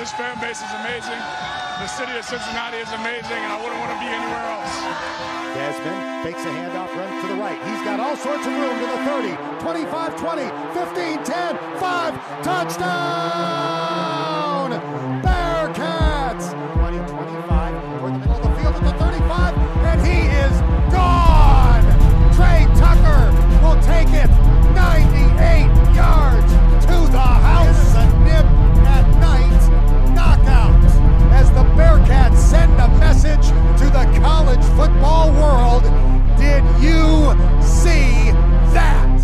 This fan base is amazing. The city of Cincinnati is amazing, and I wouldn't want to be anywhere else. Desmond fakes a handoff, runs to the right. He's got all sorts of room to the 30, 25, 20, 15, 10, 5, touchdown! The college football world. Did you see that?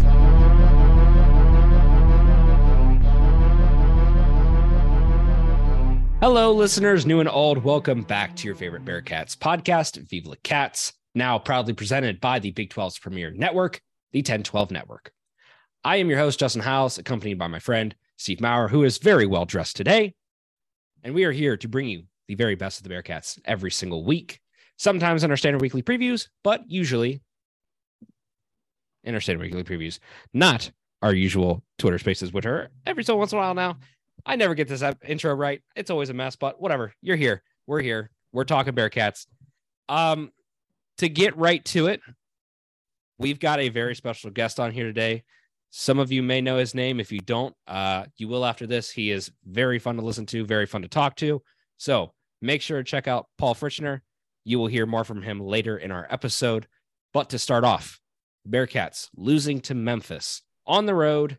Hello, listeners, new and old. Welcome back to your favorite Bearcats podcast, Viva la Cats, now proudly presented by the Big 12's premier network, the 1012 Network. I am your host, Justin House, accompanied by my friend, Steve Maurer, who is very well dressed today. And we are here to bring you the very best of the Bearcats every single week, sometimes in our standard weekly previews, but usually in our standard weekly previews, not our usual Twitter spaces, which are every so once in a while now. I never get this intro right. It's always a mess, but whatever. You're here. We're here. We're talking Bearcats. Um, to get right to it, we've got a very special guest on here today. Some of you may know his name. If you don't, uh, you will after this. He is very fun to listen to, very fun to talk to. So make sure to check out Paul Fritchner. You will hear more from him later in our episode. But to start off, Bearcats losing to Memphis on the road,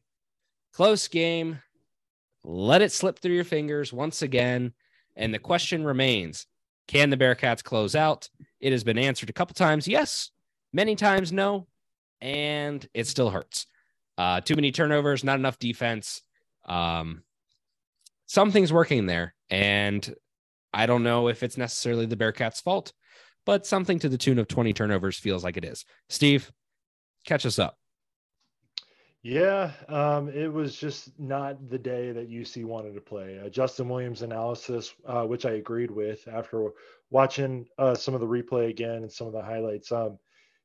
close game. Let it slip through your fingers once again. And the question remains can the Bearcats close out? It has been answered a couple times yes, many times no, and it still hurts. Uh, too many turnovers, not enough defense. Um, something's working there. And I don't know if it's necessarily the Bearcats' fault, but something to the tune of 20 turnovers feels like it is. Steve, catch us up. Yeah, um, it was just not the day that UC wanted to play. Uh, Justin Williams' analysis, uh, which I agreed with after watching uh, some of the replay again and some of the highlights. Um,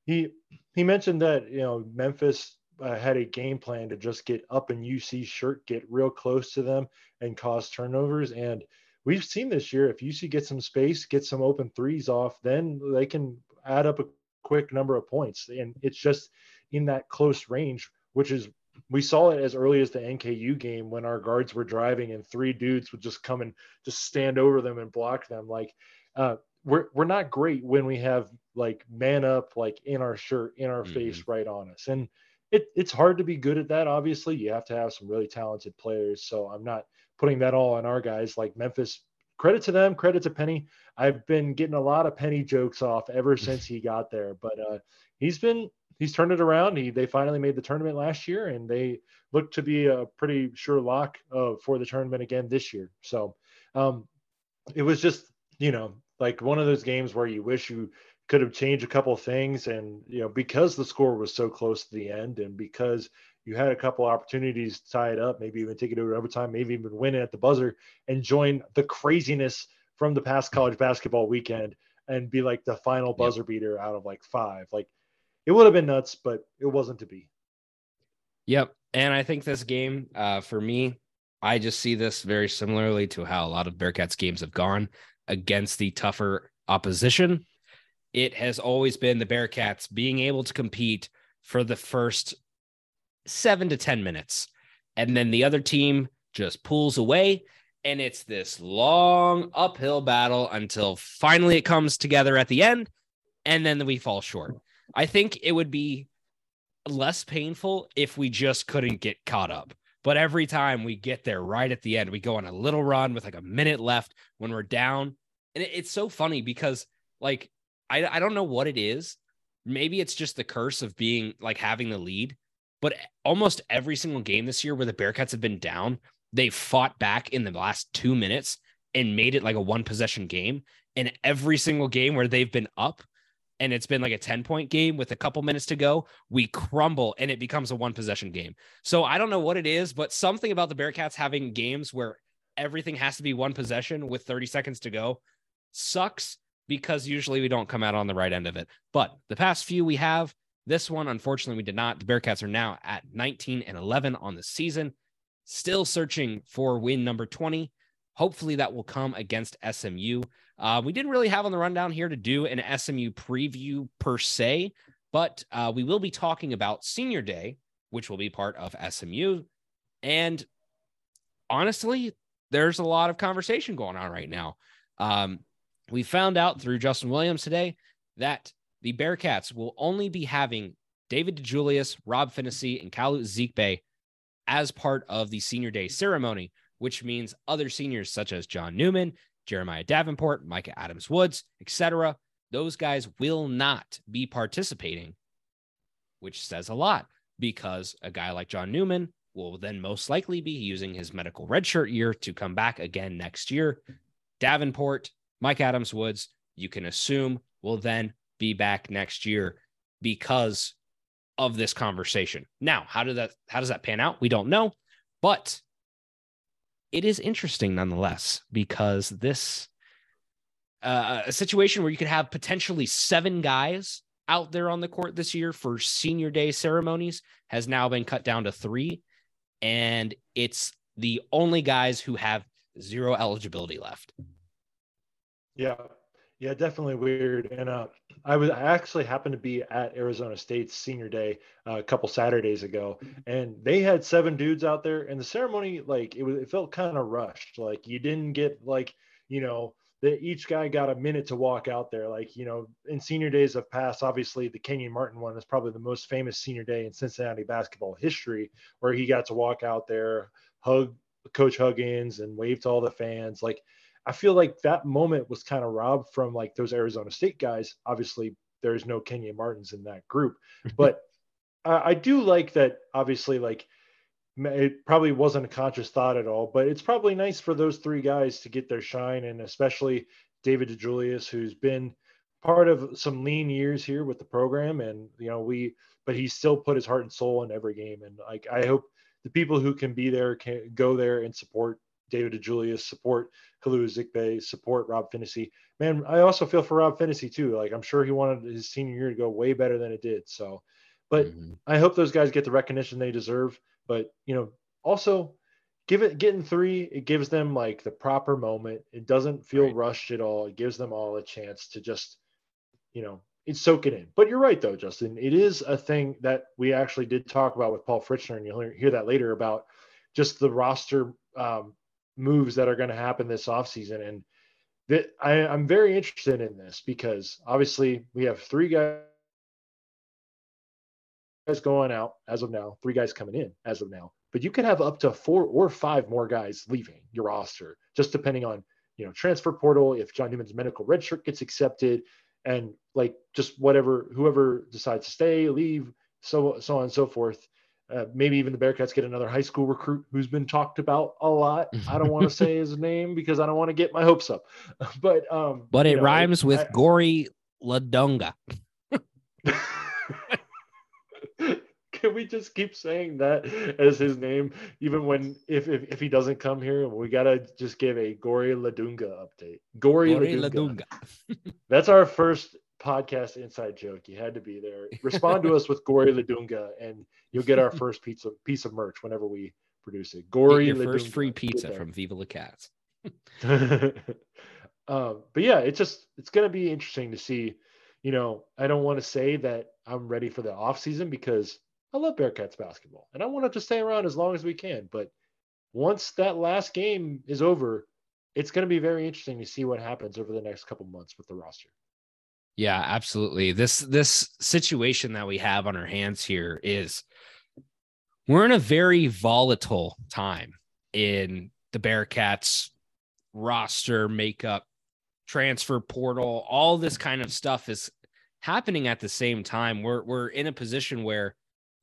he he mentioned that you know Memphis uh, had a game plan to just get up in UC's shirt, get real close to them, and cause turnovers. And we've seen this year if UC gets some space, get some open threes off, then they can add up a quick number of points. And it's just in that close range which is we saw it as early as the NKU game when our guards were driving and three dudes would just come and just stand over them and block them. Like uh, we're we're not great when we have like man up like in our shirt in our mm-hmm. face right on us, and it it's hard to be good at that. Obviously, you have to have some really talented players. So I'm not putting that all on our guys. Like Memphis, credit to them, credit to Penny. I've been getting a lot of Penny jokes off ever since he got there, but uh, he's been he's turned it around. He they finally made the tournament last year, and they look to be a pretty sure lock uh, for the tournament again this year. So um, it was just you know like one of those games where you wish you could have changed a couple things, and you know because the score was so close to the end, and because you had a couple opportunities to tie it up, maybe even take it over overtime, maybe even win it at the buzzer, and join the craziness from the past college basketball weekend and be like the final buzzer beater out of like five. Like it would have been nuts, but it wasn't to be. Yep. And I think this game, uh, for me, I just see this very similarly to how a lot of Bearcats games have gone against the tougher opposition. It has always been the Bearcats being able to compete for the first seven to 10 minutes. And then the other team just pulls away. And it's this long uphill battle until finally it comes together at the end. And then we fall short. I think it would be less painful if we just couldn't get caught up. But every time we get there right at the end, we go on a little run with like a minute left when we're down. And it's so funny because, like, I, I don't know what it is. Maybe it's just the curse of being like having the lead. But almost every single game this year where the Bearcats have been down, they fought back in the last two minutes and made it like a one possession game. And every single game where they've been up, and it's been like a 10 point game with a couple minutes to go, we crumble and it becomes a one possession game. So I don't know what it is, but something about the Bearcats having games where everything has to be one possession with 30 seconds to go sucks because usually we don't come out on the right end of it. But the past few we have, this one, unfortunately, we did not. The Bearcats are now at 19 and 11 on the season, still searching for win number 20. Hopefully that will come against SMU. Uh, we didn't really have on the rundown here to do an SMU preview per se, but uh, we will be talking about Senior Day, which will be part of SMU. And honestly, there's a lot of conversation going on right now. Um, we found out through Justin Williams today that the Bearcats will only be having David DeJulius, Rob Phinisee, and Kalu Ezikpe as part of the senior day ceremony, which means other seniors such as John Newman, Jeremiah Davenport, Mika Adams Woods, etc. Those guys will not be participating, which says a lot because a guy like John Newman will then most likely be using his medical redshirt year to come back again next year. Davenport, Mika Adams Woods, you can assume will then be back next year because of this conversation. Now, how did that how does that pan out? We don't know, but it is interesting nonetheless because this uh, a situation where you could have potentially seven guys out there on the court this year for senior day ceremonies has now been cut down to three and it's the only guys who have zero eligibility left yeah yeah definitely weird and uh I was I actually happened to be at Arizona State's senior day uh, a couple Saturdays ago, and they had seven dudes out there, and the ceremony like it was it felt kind of rushed. Like you didn't get like you know that each guy got a minute to walk out there. Like you know in senior days of past, obviously the Kenyon Martin one is probably the most famous senior day in Cincinnati basketball history, where he got to walk out there, hug Coach Huggins, and wave to all the fans. Like I feel like that moment was kind of robbed from like those Arizona State guys. Obviously, there's no Kenyon Martins in that group, but I, I do like that. Obviously, like it probably wasn't a conscious thought at all, but it's probably nice for those three guys to get their shine, and especially David DeJulius, who's been part of some lean years here with the program, and you know we, but he still put his heart and soul in every game, and like I hope the people who can be there can go there and support David DeJulius, support Kalu Ezikpe, support Rob Phinisee. Man, I also feel for Rob Phinisee too. Like I'm sure he wanted his senior year to go way better than it did. So, but mm-hmm. I hope those guys get the recognition they deserve. But you know, also give it getting three, it gives them like the proper moment. It doesn't feel right. rushed at all. It gives them all a chance to just, you know, it's soak it in. But you're right though, Justin. It is a thing that we actually did talk about with Paul Fritzner, and you'll hear that later about just the roster um, moves that are going to happen this offseason. And that I, I'm very interested in this because obviously we have three guys going out as of now, three guys coming in as of now. But you could have up to four or five more guys leaving your roster, just depending on you know transfer portal. If John Newman's medical red shirt gets accepted, and like just whatever whoever decides to stay, leave, so so on and so forth. Uh, maybe even the Bearcats get another high school recruit who's been talked about a lot. I don't want to say his name because I don't want to get my hopes up. But um, but it know, rhymes with I, Gory Ladunga. Can we just keep saying that as his name, even when if if, if he doesn't come here, we gotta just give a Gory Ladunga update. Gory, Gory Ladunga. Ladunga. That's our first podcast inside joke. You had to be there. Respond to us with Gory Ladunga, and you'll get our first pizza piece of merch whenever we produce it. Gory Ladunga. first free pizza from Viva La Cats. um, but yeah, it's just it's going to be interesting to see. You know, I don't want to say that I'm ready for the off season because I love Bearcats basketball and I want it to stay around as long as we can. But once that last game is over, it's going to be very interesting to see what happens over the next couple months with the roster. Yeah, absolutely. This this situation that we have on our hands here is we're in a very volatile time in the Bearcats roster makeup, transfer portal, all this kind of stuff is happening at the same time. We're we're in a position where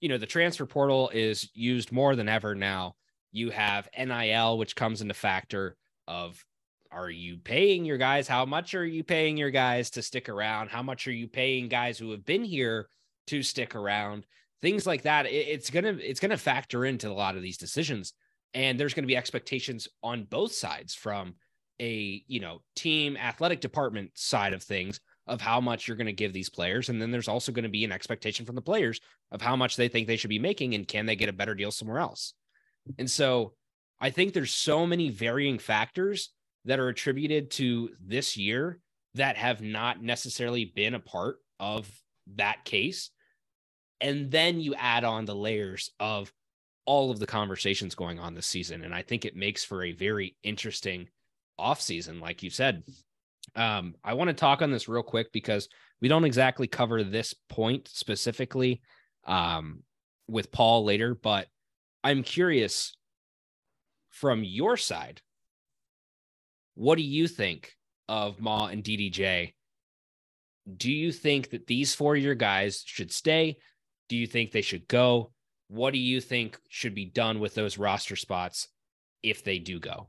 you know the transfer portal is used more than ever now. You have NIL, which comes into factor of are you paying your guys? How much are you paying your guys to stick around? How much are you paying guys who have been here to stick around? Things like that. It's gonna it's gonna factor into a lot of these decisions, and there's gonna be expectations on both sides from a you know team athletic department side of things of how much you're going to give these players and then there's also going to be an expectation from the players of how much they think they should be making and can they get a better deal somewhere else and so I think there's so many varying factors that are attributed to this year that have not necessarily been a part of that case. And then you add on the layers of all of the conversations going on this season. And I think it makes for a very interesting offseason, like you said. Um, I want to talk on this real quick because we don't exactly cover this point specifically um, with Paul later, but I'm curious from your side, what do you think of Ma and DDJ? Do you think that these four year guys should stay? Do you think they should go? What do you think should be done with those roster spots if they do go?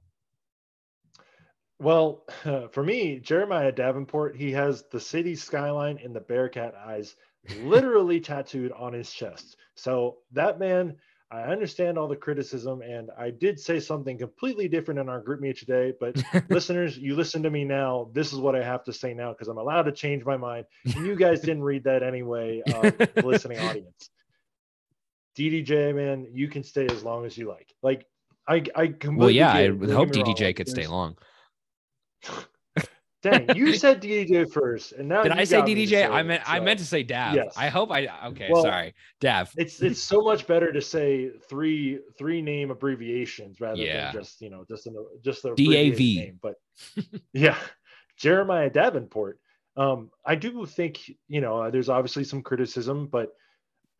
Well, for me, Jeremiah Davenport, he has the city skyline and the Bearcat eyes literally tattooed on his chest. So that man, I understand all the criticism, and I did say something completely different in our group meet today. But listeners, you listen to me now. This is what I have to say now because I'm allowed to change my mind. And you guys didn't read that anyway, uh, listening audience. DDJ, man, you can stay as long as you like. Like I, I well, yeah, I would hope DDJ wrong. could stay long. Dang, you said DDJ first, and now did I say DDJ? Say I meant so. I meant to say Dav. Yes. I hope I okay. Well, sorry, Dav. It's it's so much better to say three three name abbreviations rather yeah. than just you know just an just the DAV name. But yeah, Jeremiah Davenport. Um, I do think you know there's obviously some criticism, but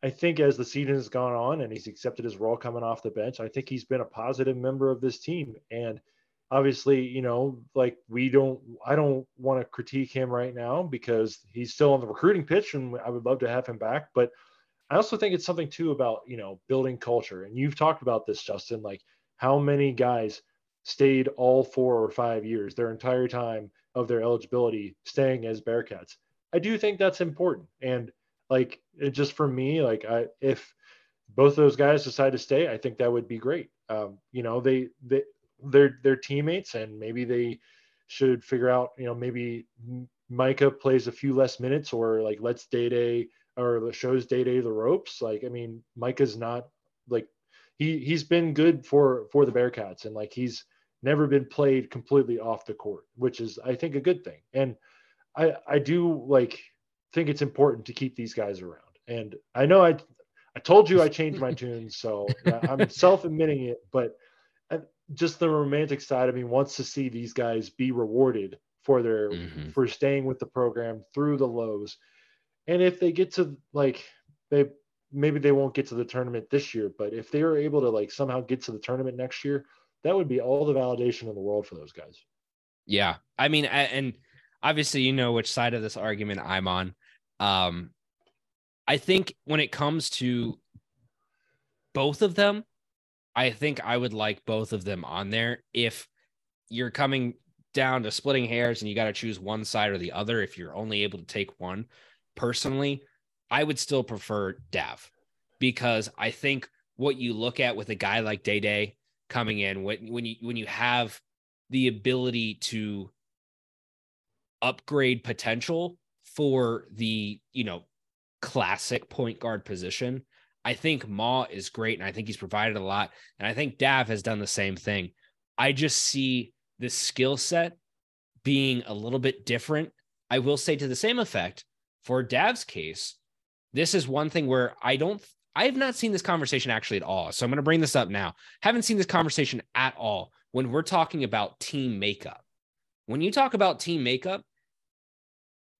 I think as the season has gone on and he's accepted his role coming off the bench, I think he's been a positive member of this team and obviously, you know, like we don't, I don't want to critique him right now because he's still on the recruiting pitch and I would love to have him back. But I also think it's something too about, you know, building culture. And you've talked about this, Justin, like how many guys stayed all four or five years, their entire time of their eligibility, staying as Bearcats. I do think that's important. And like, it just for me, like, I, if, both those guys decide to stay, I think that would be great. Um, you know, they, they their their teammates and maybe they should figure out you know maybe Mika plays a few less minutes or like let's Day Day or shows Day Day the ropes. Like I mean Mika's not like he he's been good for for the Bearcats and like he's never been played completely off the court, which is I think a good thing. And I I do like think it's important to keep these guys around. And I know I I told you I changed my tunes, so I'm self admitting it, but just the romantic side of me wants to see these guys be rewarded for their mm-hmm. for staying with the program through the lows. And if they get to like they maybe they won't get to the tournament this year, but if they are able to like somehow get to the tournament next year, that would be all the validation in the world for those guys. Yeah. I mean and obviously you know which side of this argument I'm on. Um I think when it comes to both of them, I think I would like both of them on there. If you're coming down to splitting hairs and you got to choose one side or the other, if you're only able to take one, personally, I would still prefer Dav because I think what you look at with a guy like Day Day coming in when when you when you have the ability to upgrade potential for the you know classic point guard position I think Ma is great and I think he's provided a lot. And I think Dav has done the same thing. I just see the skill set being a little bit different. I will say to the same effect for Dav's case, this is one thing where I don't, I have not seen this conversation actually at all. So I'm going to bring this up now. Haven't seen this conversation at all when we're talking about team makeup. When you talk about team makeup,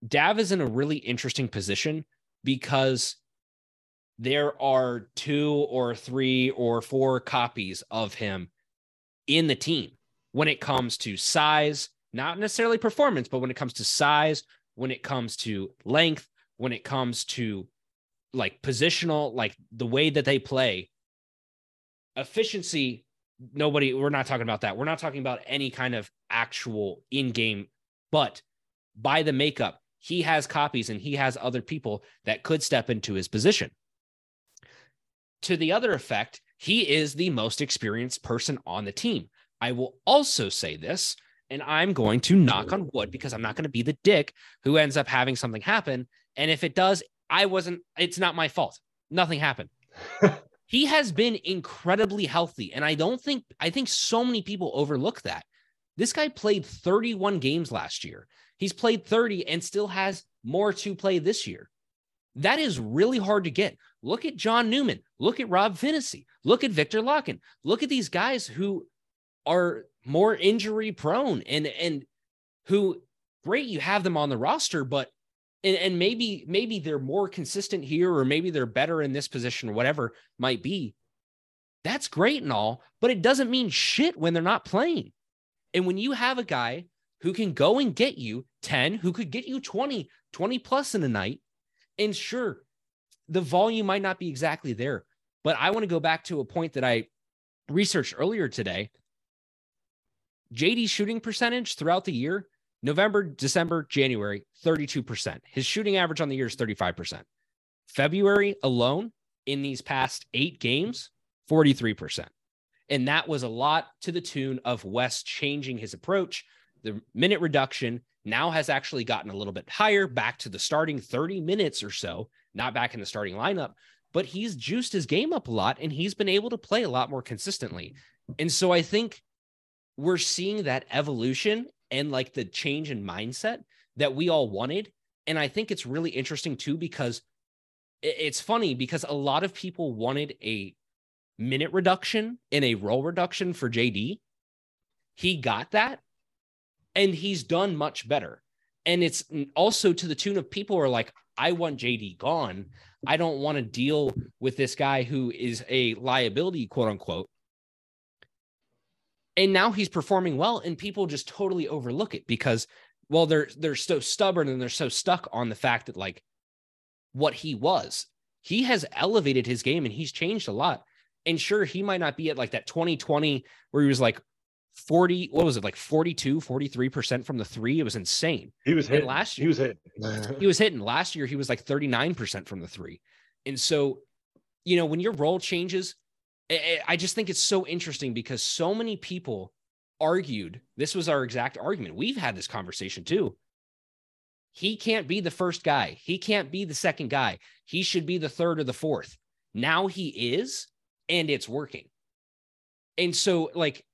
Dav is in a really interesting position because there are two or three or four copies of him in the team when it comes to size, not necessarily performance, but when it comes to size, when it comes to length, when it comes to like positional, like the way that they play, efficiency. Nobody, we're not talking about that. We're not talking about any kind of actual in game, but by the makeup, he has copies and he has other people that could step into his position to the other effect, he is the most experienced person on the team. I will also say this, and I'm going to knock on wood because I'm not going to be the dick who ends up having something happen. And if it does, I wasn't, it's not my fault. Nothing happened. he has been incredibly healthy. And I don't think, I think so many people overlook that. This guy played 31 games last year. He's played 30 and still has more to play this year. That is really hard to get. Look at John Newman. Look at Rob Phinisee. Look at Victor Lakhin. Look at these guys who are more injury prone and and who great you have them on the roster, but and, and maybe maybe they're more consistent here or maybe they're better in this position or whatever might be that's great and all but it doesn't mean shit when they're not playing and when you have a guy who can go and get you 10 who could get you 20 20 plus in a night and sure the volume might not be exactly there but i want to go back to a point that i researched earlier today jd's shooting percentage throughout the year November, December, January, 32%. His shooting average on the year is 35%. February alone in these past eight games, 43%. And that was a lot to the tune of Wes changing his approach. The minute reduction now has actually gotten a little bit higher, back to the starting 30 minutes or so, not back in the starting lineup, but he's juiced his game up a lot and he's been able to play a lot more consistently. And so I think we're seeing that evolution and like the change in mindset that we all wanted. And I think it's really interesting too, because it's funny because a lot of people wanted a minute reduction and a role reduction for JD. He got that and he's done much better. And it's also to the tune of people are like, I want JD gone. I don't want to deal with this guy who is a liability, quote unquote and now he's performing well and people just totally overlook it because well they're they're so stubborn and they're so stuck on the fact that like what he was he has elevated his game and he's changed a lot and sure he might not be at like that 2020 where he was like 40 what was it like 42 43% from the 3 it was insane he was hitting last year he was hitting he was hitting last year he was like 39% from the 3 and so you know when your role changes I just think it's so interesting because so many people argued this was our exact argument. We've had this conversation too. He can't be the first guy. He can't be the second guy. He should be the third or the fourth. Now he is, and it's working. And so, like,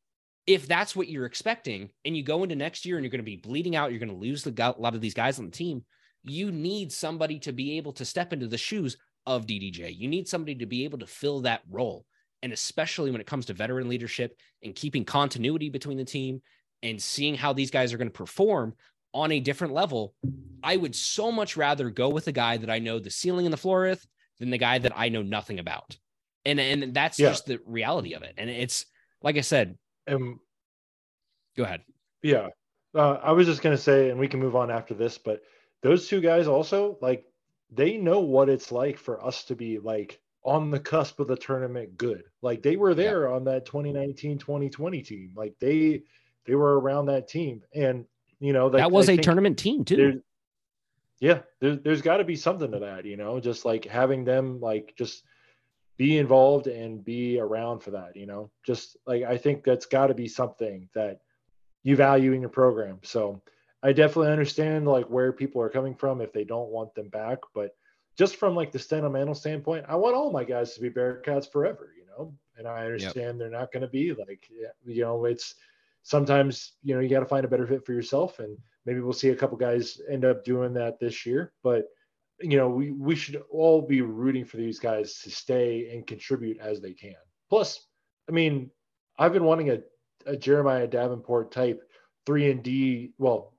if that's what you're expecting, and you go into next year and you're going to be bleeding out, you're going to lose the, a lot of these guys on the team. You need somebody to be able to step into the shoes of DDJ. You need somebody to be able to fill that role and especially when it comes to veteran leadership and keeping continuity between the team and seeing how these guys are going to perform on a different level, I would so much rather go with a guy that I know the ceiling and the floor with than the guy that I know nothing about. And and that's yeah. just the reality of it. And it's like I said. Um, go ahead. Yeah. Uh, I was just gonna say, and we can move on after this, but those two guys also like they know what it's like for us to be like on the cusp of the tournament good. Like they were there yeah. on that 2019 2020 team. Like they they were around that team. And you know, that was I a tournament team too. Yeah, there, there's got to be something to that, you know, just like having them like just be involved and be around for that, you know, just like I think that's got to be something that you value in your program. So I definitely understand like where people are coming from if they don't want them back, but just from like the sentimental standpoint, I want all my guys to be Bearcats forever, you know. And I understand yep. they're not going to be like, you know, it's sometimes you know you got to find a better fit for yourself, and maybe we'll see a couple guys end up doing that this year. But you know, we we should all be rooting for these guys to stay and contribute as they can. Plus, I mean, I've been wanting a, a Jeremiah Davenport type three and D, well,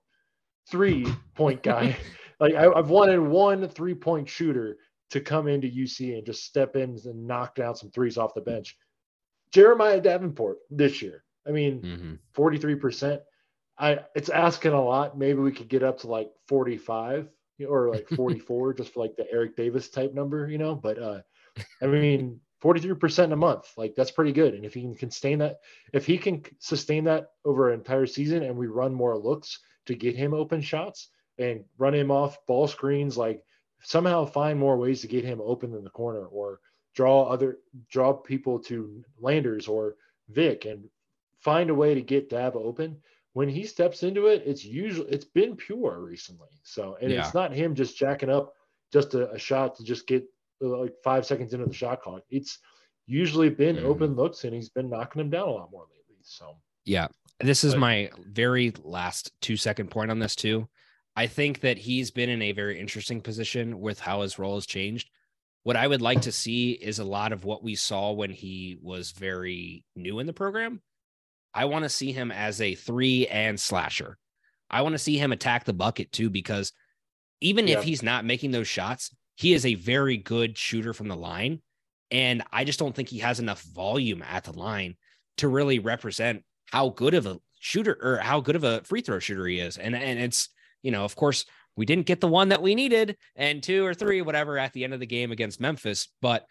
three point guy like I, have wanted one three point shooter to come into UC and just step in and knock down some threes off the bench. Jeremiah Davenport this year. I mean, mm-hmm. 43%. I it's asking a lot. Maybe we could get up to like 45 or like 44 just for like the Eric Davis type number, you know. But uh I mean 43% a month, like that's pretty good. And if he can sustain that, if he can sustain that over an entire season and we run more looks to get him open shots, and run him off ball screens, like somehow find more ways to get him open in the corner or draw other draw people to Landers or Vic and find a way to get Dav open. When he steps into it, it's usually it's been pure recently. So and yeah. it's not him just jacking up just a, a shot to just get like five seconds into the shot clock. It's usually been Mhm. open looks, and he's been knocking them down a lot more lately. So Yeah. This is But- my very last two second point on this, too. I think that he's been in a very interesting position with how his role has changed. What I would like to see is a lot of what we saw when he was very new in the program. I want to see him as a three and slasher. I want to see him attack the bucket too, because even Yeah. if he's not making those shots, he is a very good shooter from the line. And I just don't think he has enough volume at the line to really represent how good of a shooter or how good of a free throw shooter he is. And and it's, you know, of course, we didn't get the one that we needed and two or three, whatever, at the end of the game against Memphis. But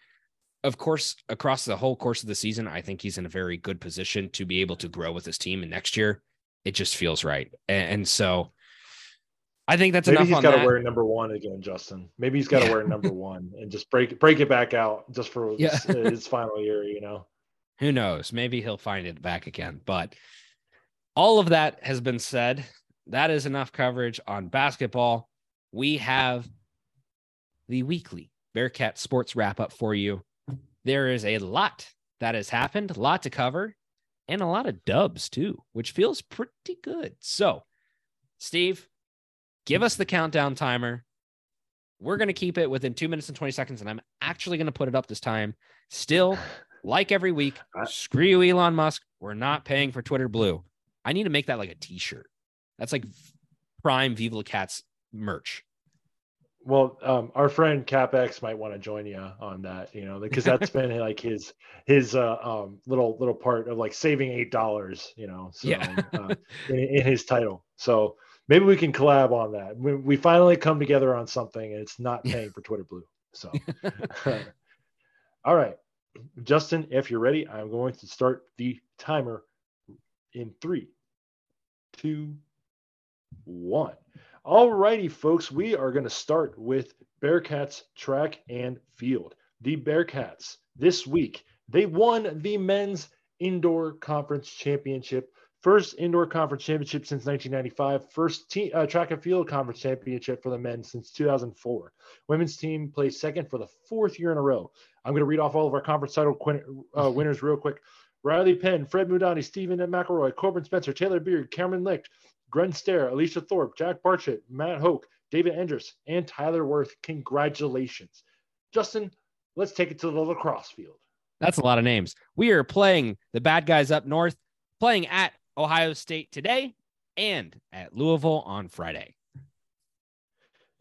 of course, across the whole course of the season, I think he's in a very good position to be able to grow with his team. And next year, it just feels right. And, and so I think that's maybe enough he's got to wear number one again, Justin. Maybe he's got to Yeah. wear number one and just break break it back out just for Yeah. his, his final year. You know. Who knows? Maybe he'll find it back again. But all of that has been said. That is enough coverage on basketball. We have the weekly Bearcat Sports wrap up for you. There is a lot that has happened, a lot to cover, and a lot of dubs too, which feels pretty good. So, Steve, give us the countdown timer. We're going to keep it within two minutes and 20 seconds, and I'm actually going to put it up this time. Still, like every week, screw you, Elon Musk. We're not paying for Twitter Blue. I need to make that like a t-shirt. That's like prime Viva La Cats merch. Well, um, our friend capex might want to join you on that, you know, because that's been like his his uh, um, little little part of like saving eight dollars, you know, so, Yeah. uh, in, in his title. So maybe we can collab on that. We, we finally come together on something, and it's not paying for Twitter Blue. So, all right, Justin, if you're ready, I'm going to start the timer in three, two, one. All righty, folks, we are going to start with Bearcats track and field. The Bearcats this week, they won the men's indoor conference championship. First indoor conference championship since 1995. First team, uh, track and field conference championship for the men since 2004. Women's team plays second for the fourth year in a row. I'm going to read off all of our conference title uh, winners real quick. Riley Penn, Fred Mudani, Stephen McElroy, Corbin Spencer, Taylor Beard, Cameron Licht, Gren Stair, Alicia Thorpe, Jack Barchett, Matt Hoke, David Endress, and Tyler Worth. Congratulations. Justin, let's take it to the lacrosse field. That's a lot of names. We are playing the bad guys up north, playing at Ohio State today and at Louisville on Friday.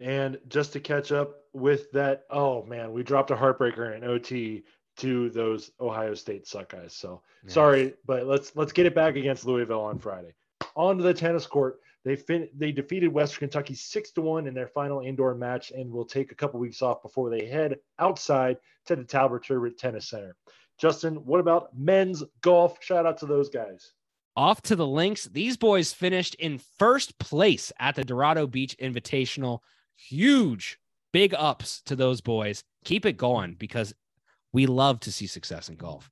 And just to catch up with that, oh man, we dropped a heartbreaker in OT to those Ohio State suck guys. So sorry, but let's let's get it back against Louisville on Friday. On to the tennis court. They fin- they defeated Western Kentucky six to one in their final indoor match, and will take a couple weeks off before they head outside to the Talbert Trabert Tennis Center. Justin, what about men's golf? Shout out to those guys. Off to the links. These boys finished in first place at the Dorado Beach Invitational. Huge, big ups to those boys. Keep it going because we love to see success in golf.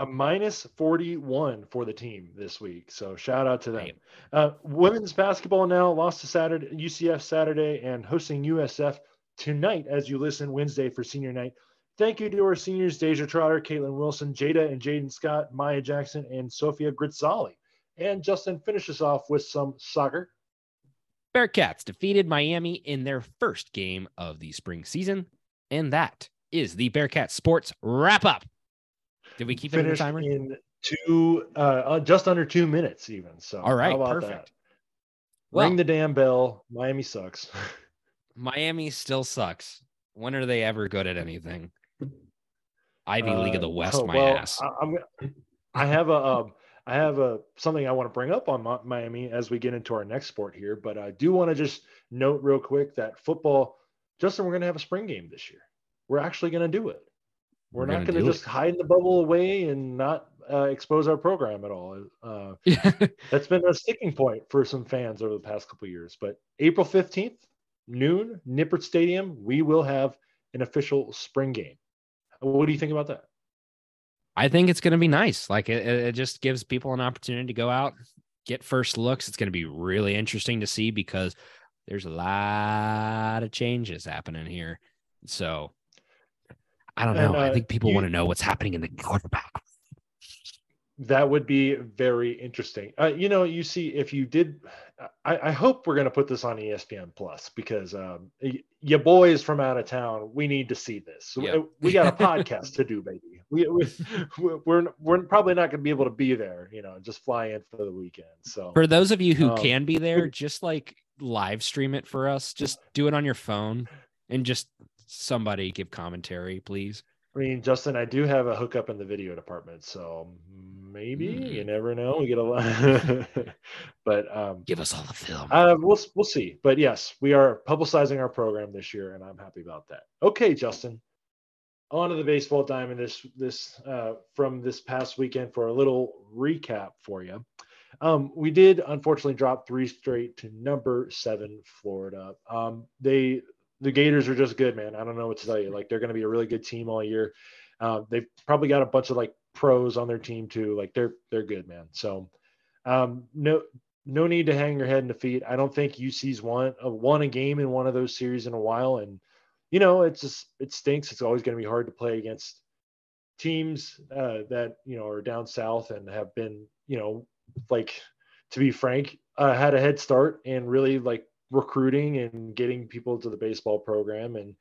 A minus 41 for the team this week. So shout out to them. Uh, women's basketball now lost to Saturday, UCF Saturday and hosting USF tonight as you listen Wednesday for senior night. Thank you to our seniors, Deja Trotter, Caitlin Wilson, Jada and Jaden Scott, Maya Jackson, and Sophia Gritzali. And Justin finishes off with some soccer. Bearcats defeated Miami in their first game of the spring season. And that is the Bearcat Sports wrap up. Did we keep it in the timer? in two, uh, uh, just under two minutes even. So All right, perfect. that? Well, Ring the damn bell. Miami sucks. Miami still sucks. When are they ever good at anything? Ivy League of the Uh, West, oh, my well, ass. I, I have a um, I have a something I want to bring up on Miami as we get into our next sport here, but I do want to just note real quick that football, Justin, we're going to have a spring game this year. We're actually going to do it. We're, We're not going to just hide in the bubble away and not uh, expose our program at all. Uh, that's been a sticking point for some fans over the past couple of years. But April 15th, noon, Nippert Stadium, we will have an official spring game. What do you think about that? I think it's going to be nice. Like it, it just gives people an opportunity to go out, get first looks. It's going to be really interesting to see because there's a lot of changes happening here. So I don't know. And, I uh, think people you- want to know what's happening in the quarterback. That would be very interesting. Uh, you know, you see, if you did, I, I hope we're going to put this on ESPN Plus because um, y- your boys from out of town, we need to see this. Yeah. We, we got a podcast to do, baby. We, we we're we're probably not going to be able to be there. You know, just fly in for the weekend. So For those of you who Um, can be there, just like live stream it for us. Just do it on your phone and just somebody give commentary, please. I mean, Justin, I do have a hookup in the video department, so maybe Mm. you never know. We get a lot, but um, Give us all the film. Uh, we'll we'll see, but yes, we are publicizing our program this year, and I'm happy about that. Okay, Justin, on to the baseball diamond this this uh, from this past weekend for a little recap for you. Um, we did unfortunately drop three straight to number seven Florida. Um, they the Gators are just good, man. I don't know what to tell you. Like they're going to be a really good team all year. Uh, they've probably got a bunch of like pros on their team too. Like they're they're good, man. So um, no no need to hang your head in defeat. I don't think UC's won uh, won a game in one of those series in a while, and you know it's just it stinks. It's always going to be hard to play against teams uh, that you know are down south and have been you know like to be frank uh, had a head start and really like recruiting and getting people to the baseball program and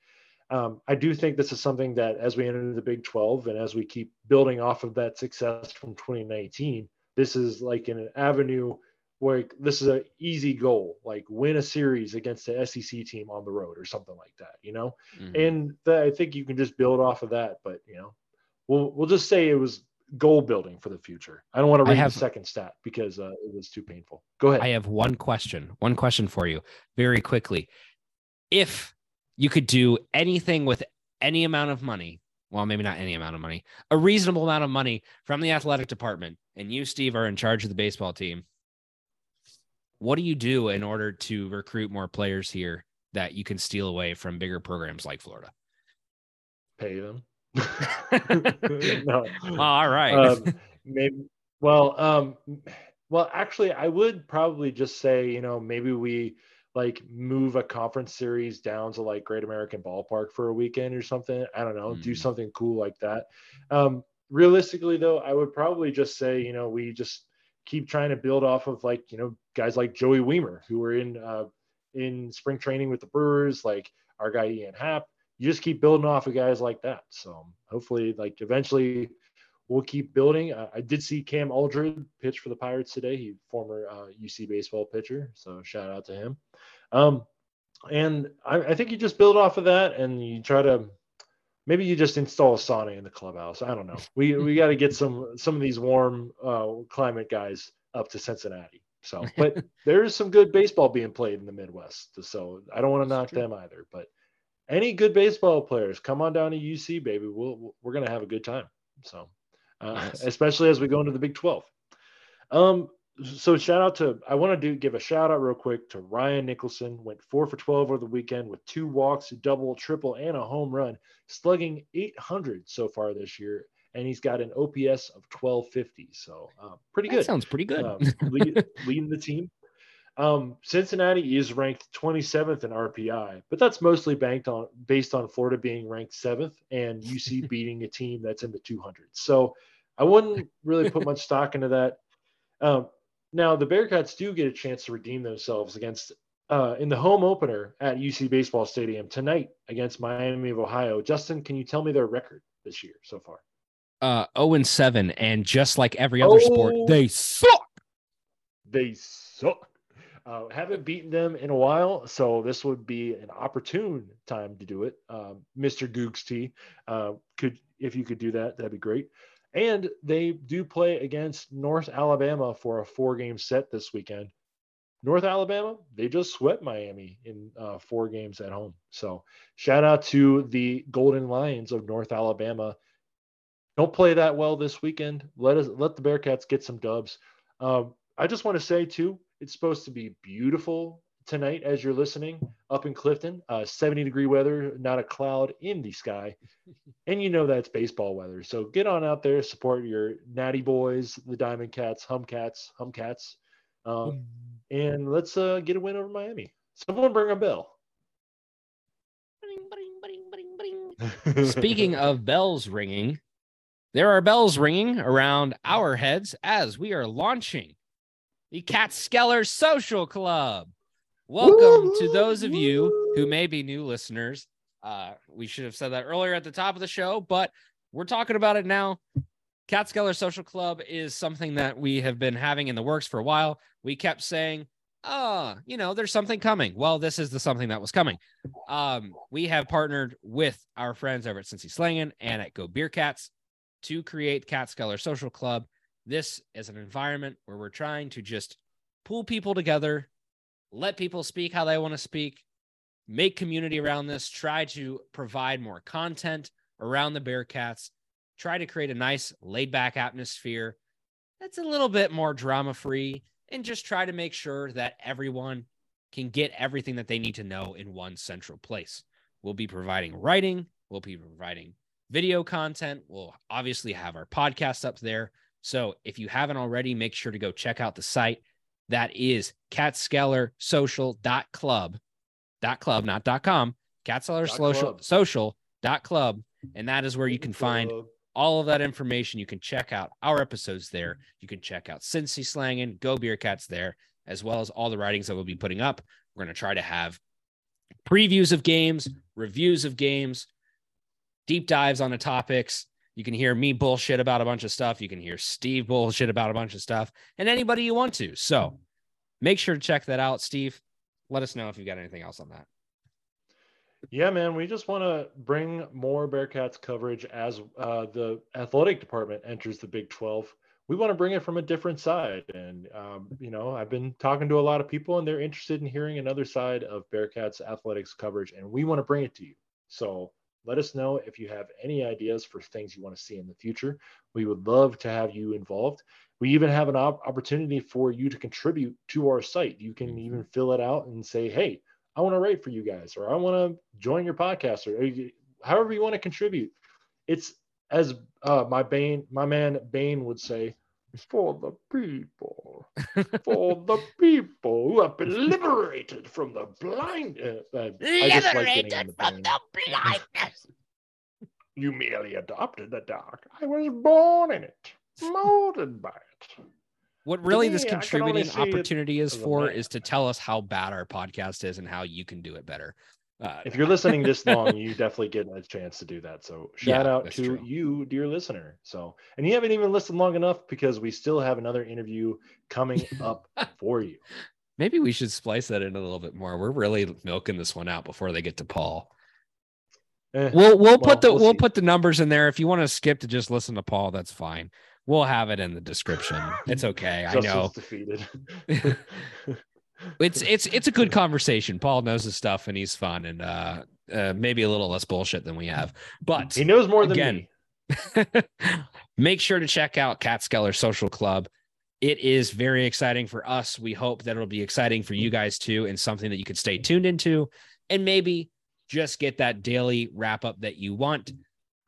um, I do think this is something that as we enter the Big 12 and as we keep building off of that success from 2019, this is like an avenue where this is an easy goal, like win a series against the SEC team on the road or something like that, you know? Mhm. And that, I think you can just build off of that. But, you know, we'll, we'll just say it was goal building for the future. I don't want to read have- the second stat because uh, it was too painful. Go ahead. I have one question. One question for you, very quickly. If you could do anything with any amount of money, well, maybe not any amount of money, a reasonable amount of money from the athletic department, and you, Steve, are in charge of the baseball team, what do you do in order to recruit more players here that you can steal away from bigger programs like Florida? Pay them. no. All right. um, maybe well um well actually i would probably just say you know maybe we like move a conference series down to like great american ballpark for a weekend or something i don't know do Mm. something cool like that um realistically though i would probably just say you know we just keep trying to build off of like you know guys like joey wiemer who were in uh in spring training with the brewers like our guy ian happ you just keep building off of guys like that so hopefully like eventually we'll keep building. Uh, I did see Cam Aldred pitch for the Pirates today. He former uh, UC baseball pitcher, so shout out to him. Um, and I, I think you just build off of that, and you try to maybe you just install a sauna in the clubhouse. I don't know. We we got to get some some of these warm uh, climate guys up to Cincinnati. So, but there's some good baseball being played in the Midwest. So I don't want to knock them either. But any good baseball players, come on down to UC, baby. We'll we're gonna have a good time. So uh, Nice. especially as we go into the Big 12. Um, so shout out to I want to do give a shout out real quick to Ryan Nicholson. Went four for 12 over the weekend with two walks, a double, triple, and a home run, slugging 800 so far this year, and he's got an OPS of 1250. So uh, pretty that good sounds pretty good. um, lead, leading the team. Um, Cincinnati is ranked 27th in RPI, but that's mostly banked on based on Florida being ranked seventh and UC beating a team that's in the 200s. So I wouldn't really put much stock into that. Um, now the Bearcats do get a chance to redeem themselves against uh, in the home opener at UC Baseball Stadium tonight against Miami of Ohio. Justin, can you tell me their record this year so far? uh 0 and 7 and just like every other sport Oh. they suck they suck. Uh, haven't beaten them in a while, so this would be an opportune time to do it. Um, Mr. Googs T, uh, could if you could do that, that'd be great. And they do play against North Alabama for a four-game set this weekend. North Alabama, they just swept Miami in uh, four games at home. So shout out to the Golden Lions of North Alabama. Don't play that well this weekend. Let us let the Bearcats get some dubs. Um, I just want to say too, it's supposed to be beautiful tonight as you're listening up in Clifton. Uh, 70 degree weather, not a cloud in the sky, and you know that's baseball weather. So get on out there, support your Natty Boys, the Diamond Cats, Humcats, Humcats, um, and let's uh, get a win over Miami. Someone bring a bell. Speaking of bells ringing, there are bells ringing around our heads as we are launching the Catskeller Social Club. Welcome to those of you who may be new listeners. Uh, we should have said that earlier at the top of the show, but we're talking about it now. Catskeller Social Club is something that we have been having in the works for a while. We kept saying, oh, you know, there's something coming. Well, this is the something that was coming. Um, we have partnered with our friends over at Cincy Slangin and at Go Beer Cats to create Catskeller Social Club. This is an environment where we're trying to just pull people together, let people speak how they want to speak, make community around this, try to provide more content around the Bearcats, try to create a nice laid back atmosphere that's a little bit more drama free, and just try to make sure that everyone can get everything that they need to know in one central place. We'll be providing writing, we'll be providing video content, we'll obviously have our podcast up there. So if you haven't already, make sure to go check out the site. That is catskellersocial.club, dot club, not dot com, catskeller social, social dot club. And that is where you can find all of that information. You can check out our episodes there. You can check out Cincy Slangin, Go Beer Cats there, as well as all the writings that we'll be putting up. We're going to try to have previews of games, reviews of games, deep dives on the topics. You can hear me bullshit about a bunch of stuff. You can hear Steve bullshit about a bunch of stuff, and anybody you want to. So make sure to check that out. Steve, let us know if you've got anything else on that. Yeah, man, we just want to bring more Bearcats coverage as uh, the athletic department enters the Big 12. We want to bring it from a different side. And, um, you know, I've been talking to a lot of people and they're interested in hearing another side of Bearcats athletics coverage, and we want to bring it to you. So let us know if you have any ideas for things you want to see in the future. We would love to have you involved. We even have an op- opportunity for you to contribute to our site. You can even fill it out and say, hey, I want to write for you guys, or I want to join your podcast, or however you want to contribute. It's as uh, my Bane, my man Bane would say, for the people, for the people who have been liberated from the blind. Uh, uh, liberated like from the blindness. you merely adopted the dark. I was born in it, molded by it. What really me, this contributing opportunity is for is to tell us how bad our podcast is and how you can do it better. Uh, if you're listening this long, you definitely get a chance to do that. So shout yeah, out to true. you, dear listener. So, and you haven't even listened long enough because we still have another interview coming up for you. Maybe we should splice that in a little bit more. We're really milking this one out before they get to Paul. Eh, we'll we'll put the we'll, we'll put the numbers in there. If you want to skip to just listen to Paul, that's fine. We'll have it in the description. It's okay. I know. Defeated. It's it's it's a good conversation. Paul knows his stuff and he's fun and uh, uh maybe a little less bullshit than we have. But he knows more than again, me. make sure to check out Catskeller Social Club. It is very exciting for us. We hope that it'll be exciting for you guys too, and something that you could stay tuned into, and maybe just get that daily wrap up that you want.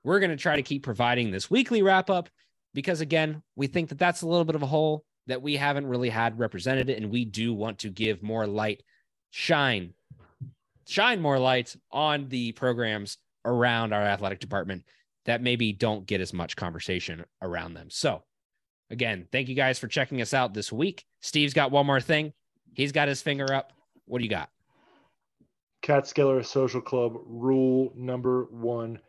We're going to try to keep providing this weekly wrap up because again, we think that that's a little bit of a hole that we haven't really had represented, and we do want to give more light, shine, shine more light on the programs around our athletic department that maybe don't get as much conversation around them. So, again, thank you guys for checking us out this week. Steve's got one more thing. He's got his finger up. What do you got? Catskeller Social Club rule number one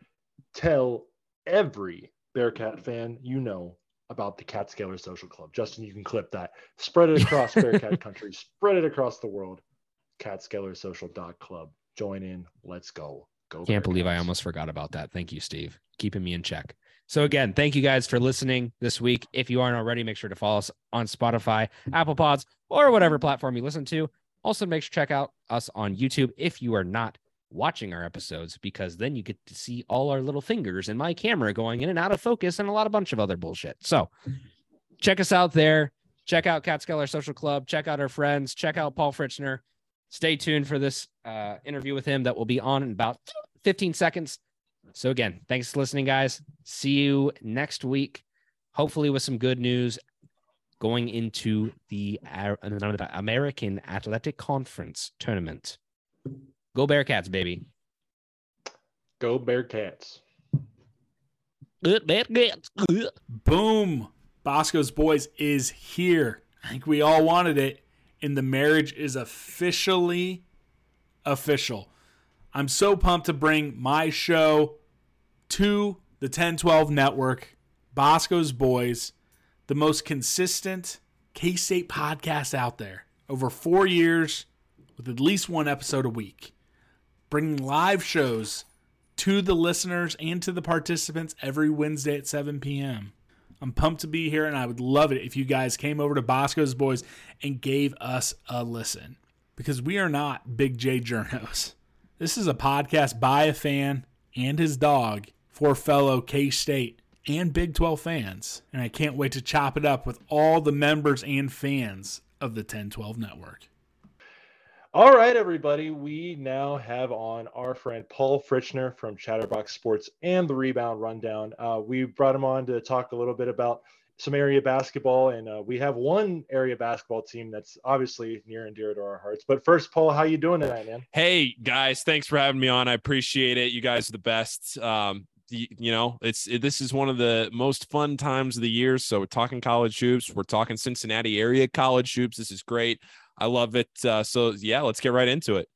tell every Bearcat fan, you know about the Catskeller Social Club. Justin, you can clip that. Spread it across Bearcat country. Spread it across the world. Catskeller Social Club. Join in. Let's go. Go. Can't believe I almost forgot about that. Thank you, Steve. Keeping me in check. So again, thank you guys for listening this week. If you aren't already, make sure to follow us on Spotify, Apple Pods, or whatever platform you listen to. Also, make sure to check out us on YouTube if you are not watching our episodes because then you get to see all our little fingers and my camera going in and out of focus and a lot of bunch of other bullshit. So check us out there. Check out Catskeller Social Club. Check out our friends. Check out Paul Fritzner. Stay tuned for this uh, interview with him that will be on in about 15 seconds. So again, thanks for listening, guys. See you next week. Hopefully with some good news going into the American Athletic Conference tournament. Go Bearcats, baby. Go Bearcats. Good man, good. Good. Boom. Bosco's Boys is here. I think we all wanted it, and the marriage is officially official. I'm so pumped to bring my show to the 1012 network, Bosco's Boys, the most consistent K State podcast out there. Over four years with at least one episode a week, bringing live shows to the listeners and to the participants every Wednesday at 7 p.m. I'm pumped to be here, and I would love it if you guys came over to Bosco's Boys and gave us a listen because we are not Big J Journos. This is a podcast by a fan and his dog for fellow K State and Big 12 fans. And I can't wait to chop it up with all the members and fans of the 1012 network. All right, everybody. We now have on our friend Paul Fritchner from Chatterbox Sports and the Rebound Rundown. Uh, we brought him on to talk a little bit about some area basketball, and uh, we have one area basketball team that's obviously near and dear to our hearts. But first, Paul, how you doing tonight, man? Hey guys, thanks for having me on. I appreciate it. You guys are the best. Um, you, you know, it's it, this is one of the most fun times of the year. So we're talking college hoops. We're talking Cincinnati area college hoops. This is great. I love it. Uh, so yeah, let's get right into it.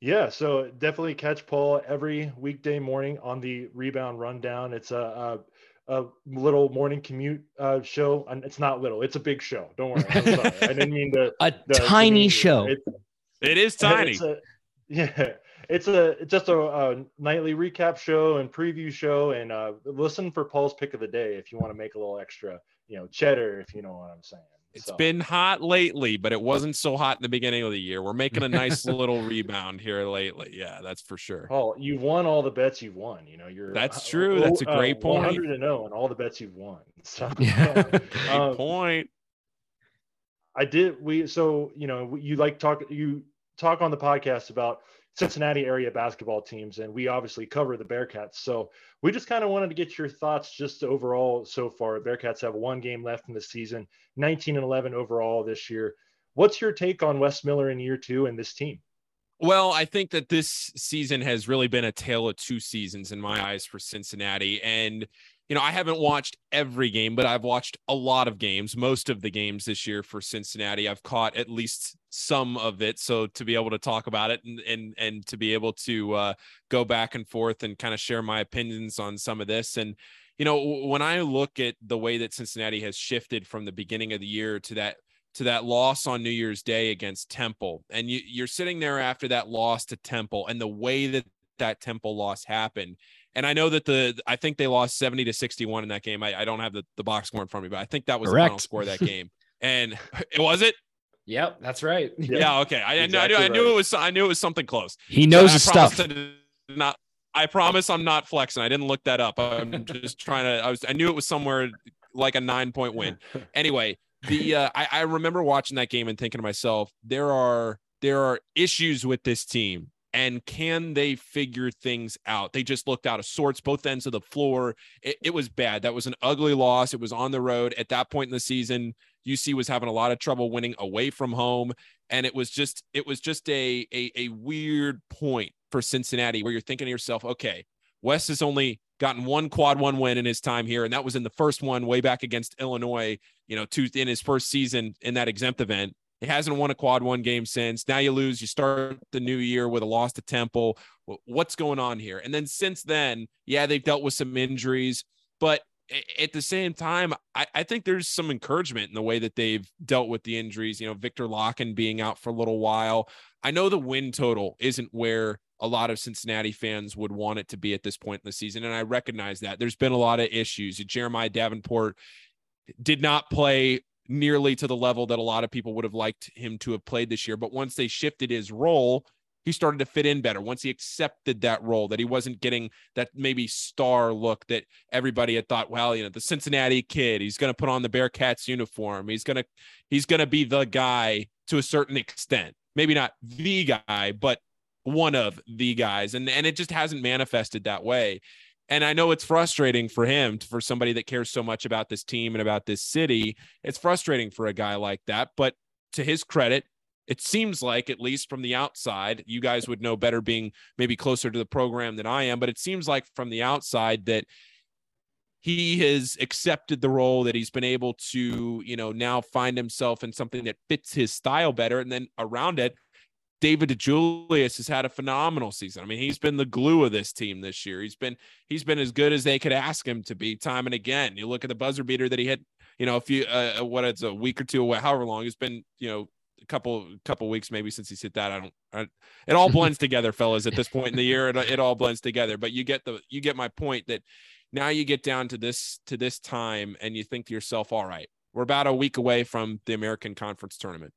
Yeah, so definitely catch Paul every weekday morning on the Rebound Rundown. It's a, a, a little morning commute uh, show, and it's not little; it's a big show. Don't worry, I'm sorry. I didn't mean to. A the- tiny you. show. It's, It is tiny. It's a, yeah, it's a it's just a, a nightly recap show and preview show, and uh, listen for Paul's pick of the day if you want to make a little extra, you know, cheddar, if you know what I'm saying. It's So, been hot lately, but it wasn't so hot in the beginning of the year. We're making a nice little rebound here lately. Yeah, that's for sure. Paul, you've won all the bets you've won. You know, you're That's true. That's a great point. 100 and 0 on all the bets you've won. So, Yeah. Great um, point. I did. We so you know you like talk you talk on the podcast about Cincinnati area basketball teams, and we obviously cover the Bearcats. So we just kind of wanted to get your thoughts just overall so far. Bearcats have one game left in the season, 19 and 11 overall this year. What's your take on Wes Miller in year two and this team? Well, I think that this season has really been a tale of two seasons in my eyes for Cincinnati. And, you know, I haven't watched every game, but I've watched a lot of games, most of the games this year for Cincinnati. I've caught at least some of it. So to be able to talk about it and and and to be able to uh, go back and forth and kind of share my opinions on some of this. And, you know, when I look at the way that Cincinnati has shifted from the beginning of the year to that to that loss on New Year's Day against Temple. And you, you're sitting there after that loss to Temple and the way that that Temple loss happened. And I know that the, I think they lost 70 to 61 in that game. I, I don't have the, the box score in front of me, but I think that was the final score of that game. And it was it. Yep, that's right. Yeah. okay. I, I knew- I knew right. it was, I knew it was something close. He knows I his promise stuff. Not, I promise I'm not flexing. I didn't look that up. I'm just trying to. I was. I knew it was somewhere like a nine point win. Anyway, the uh, I, I remember watching that game and thinking to myself, there are there are issues with this team, and can they figure things out? They just looked out of sorts, both ends of the floor. It, it was bad. That was an ugly loss. It was on the road at that point in the season. UC was having a lot of trouble winning away from home and it was just it was just a, a a weird point for Cincinnati where you're thinking to yourself, okay, Wes has only gotten one quad one win in his time here, and that was in the first one way back against Illinois. You know, two in his first season in that exempt event. He hasn't won a quad one game since. Now you lose. You start the new year with a loss to Temple. What's going on here? And then since then, yeah, they've dealt with some injuries, but at the same time, I, I think there's some encouragement in the way that they've dealt with the injuries. You know, Victor Lakhin being out for a little while. I know the win total isn't where a lot of Cincinnati fans would want it to be at this point in the season. And I recognize that there's been a lot of issues. Jeremiah Davenport did not play nearly to the level that a lot of people would have liked him to have played this year. But once they shifted his role, he started to fit in better. Once he accepted that role, that he wasn't getting that maybe star look that everybody had thought, well, you know, the Cincinnati kid, he's going to put on the Bearcats uniform. He's going to, he's going to be the guy to a certain extent. Maybe not the guy, but one of the guys. And, and it just hasn't manifested that way. And I know it's frustrating for him, for somebody that cares so much about this team and about this city. It's frustrating for a guy like that. But to his credit, it seems like, at least from the outside, you guys would know better being maybe closer to the program than I am, but it seems like from the outside that he has accepted the role that he's been able to, you know, now find himself in something that fits his style better. And then around it, David DeJulius has had a phenomenal season. I mean, he's been the glue of this team this year. He's been he's been as good as they could ask him to be time and again. You look at the buzzer beater that he hit, you know, a few uh, what it's a week or two, however long it's been, you know, a couple couple weeks maybe since he's hit that. I don't. I, it all blends together, fellas. At this point in the year, it, it all blends together. But you get the you get my point that now you get down to this to this time and you think to yourself, all right, we're about a week away from the American Conference tournament.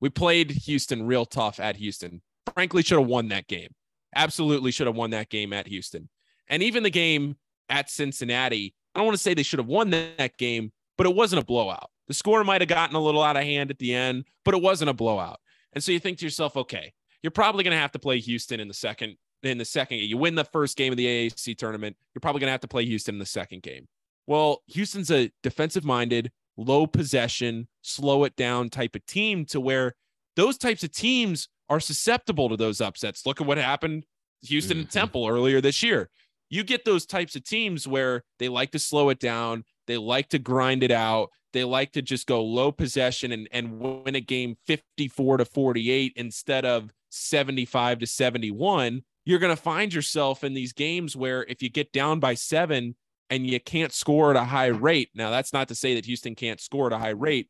We played Houston real tough at Houston. Frankly, should have won that game. Absolutely should have won that game at Houston. And even the game at Cincinnati, I don't want to say they should have won that game, but it wasn't a blowout. The score might have gotten a little out of hand at the end, but it wasn't a blowout. And so you think to yourself, okay, you're probably going to have to play Houston in the second in the second You win the first game of the AAC tournament, you're probably going to have to play Houston in the second game. Well, Houston's a defensive minded, low possession, slow it down type of team to where those types of teams are susceptible to those upsets. Look at what happened Houston mm-hmm. and Temple earlier this year. You get those types of teams where they like to slow it down, they like to grind it out, they like to just go low possession and, and win a game 54 to 48 instead of 75 to 71. You're going to find yourself in these games where if you get down by seven and you can't score at a high rate, now that's not to say that Houston can't score at a high rate,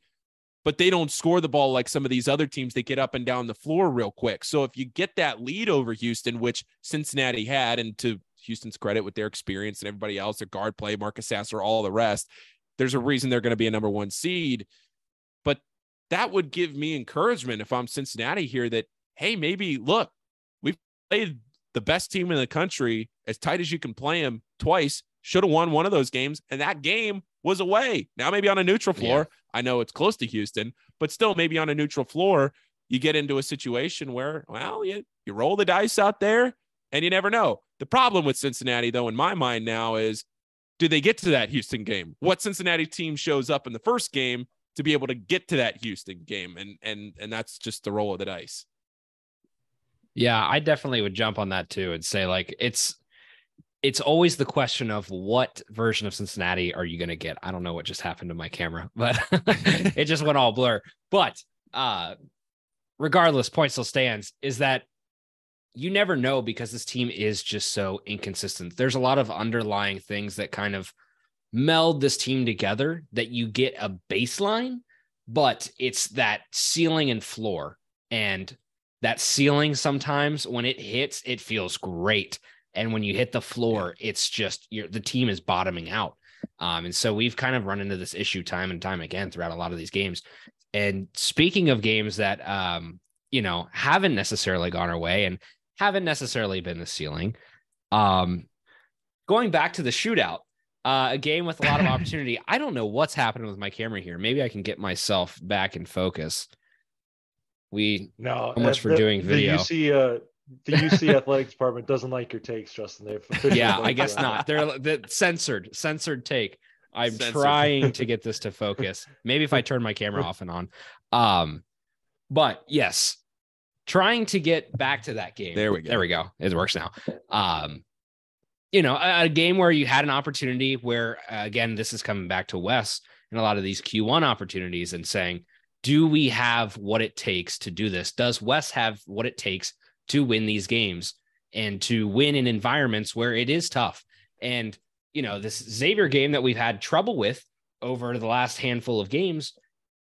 but they don't score the ball like some of these other teams. They get up and down the floor real quick. So if you get that lead over Houston, which Cincinnati had, and to Houston's credit with their experience and everybody else, their guard play, Marcus Sasser, all the rest, there's a reason they're going to be a number one seed. But that would give me encouragement if I'm Cincinnati here that, hey, maybe look, we've played the best team in the country as tight as you can play them twice. Should have won one of those games. And that game was away. Now, maybe on a neutral floor. Yeah. I know it's close to Houston, but still, maybe on a neutral floor, you get into a situation where, well, you, you roll the dice out there and you never know. The problem with Cincinnati, though, in my mind now is do they get to that Houston game? What Cincinnati team shows up in the first game to be able to get to that Houston game? And and and that's just the roll of the dice. Yeah, I definitely would jump on that too and say like it's it's always the question of what version of Cincinnati are you going to get? I don't know what just happened to my camera, but it just went all blur. But uh regardless, point still stands is that you never know because this team is just so inconsistent. There's a lot of underlying things that kind of meld this team together that you get a baseline, but it's that ceiling and floor. And that ceiling sometimes when it hits, it feels great. And when you hit the floor, it's just the team is bottoming out. Um, and so we've kind of run into this issue time and time again throughout a lot of these games. And speaking of games that um, you know haven't necessarily gone our way and haven't necessarily been the ceiling. Um, going back to the shootout, uh, a game with a lot of opportunity. I don't know what's happening with my camera here. Maybe I can get myself back in focus. We no so much uh, for the, doing video. The UC, uh, the UC athletics department doesn't like your takes, Justin. They've yeah, I guess not. They're the censored, censored take. I'm censored. trying to get this to focus. Maybe if I turn my camera off and on. Um, but yes, trying to get back to that game. There we go. There we go. It works now. Um, you know, a, a game where you had an opportunity where, uh, again, this is coming back to Wes and a lot of these Q1 opportunities and saying, do we have what it takes to do this? Does Wes have what it takes to win these games and to win in environments where it is tough? And, you know, this Xavier game that we've had trouble with over the last handful of games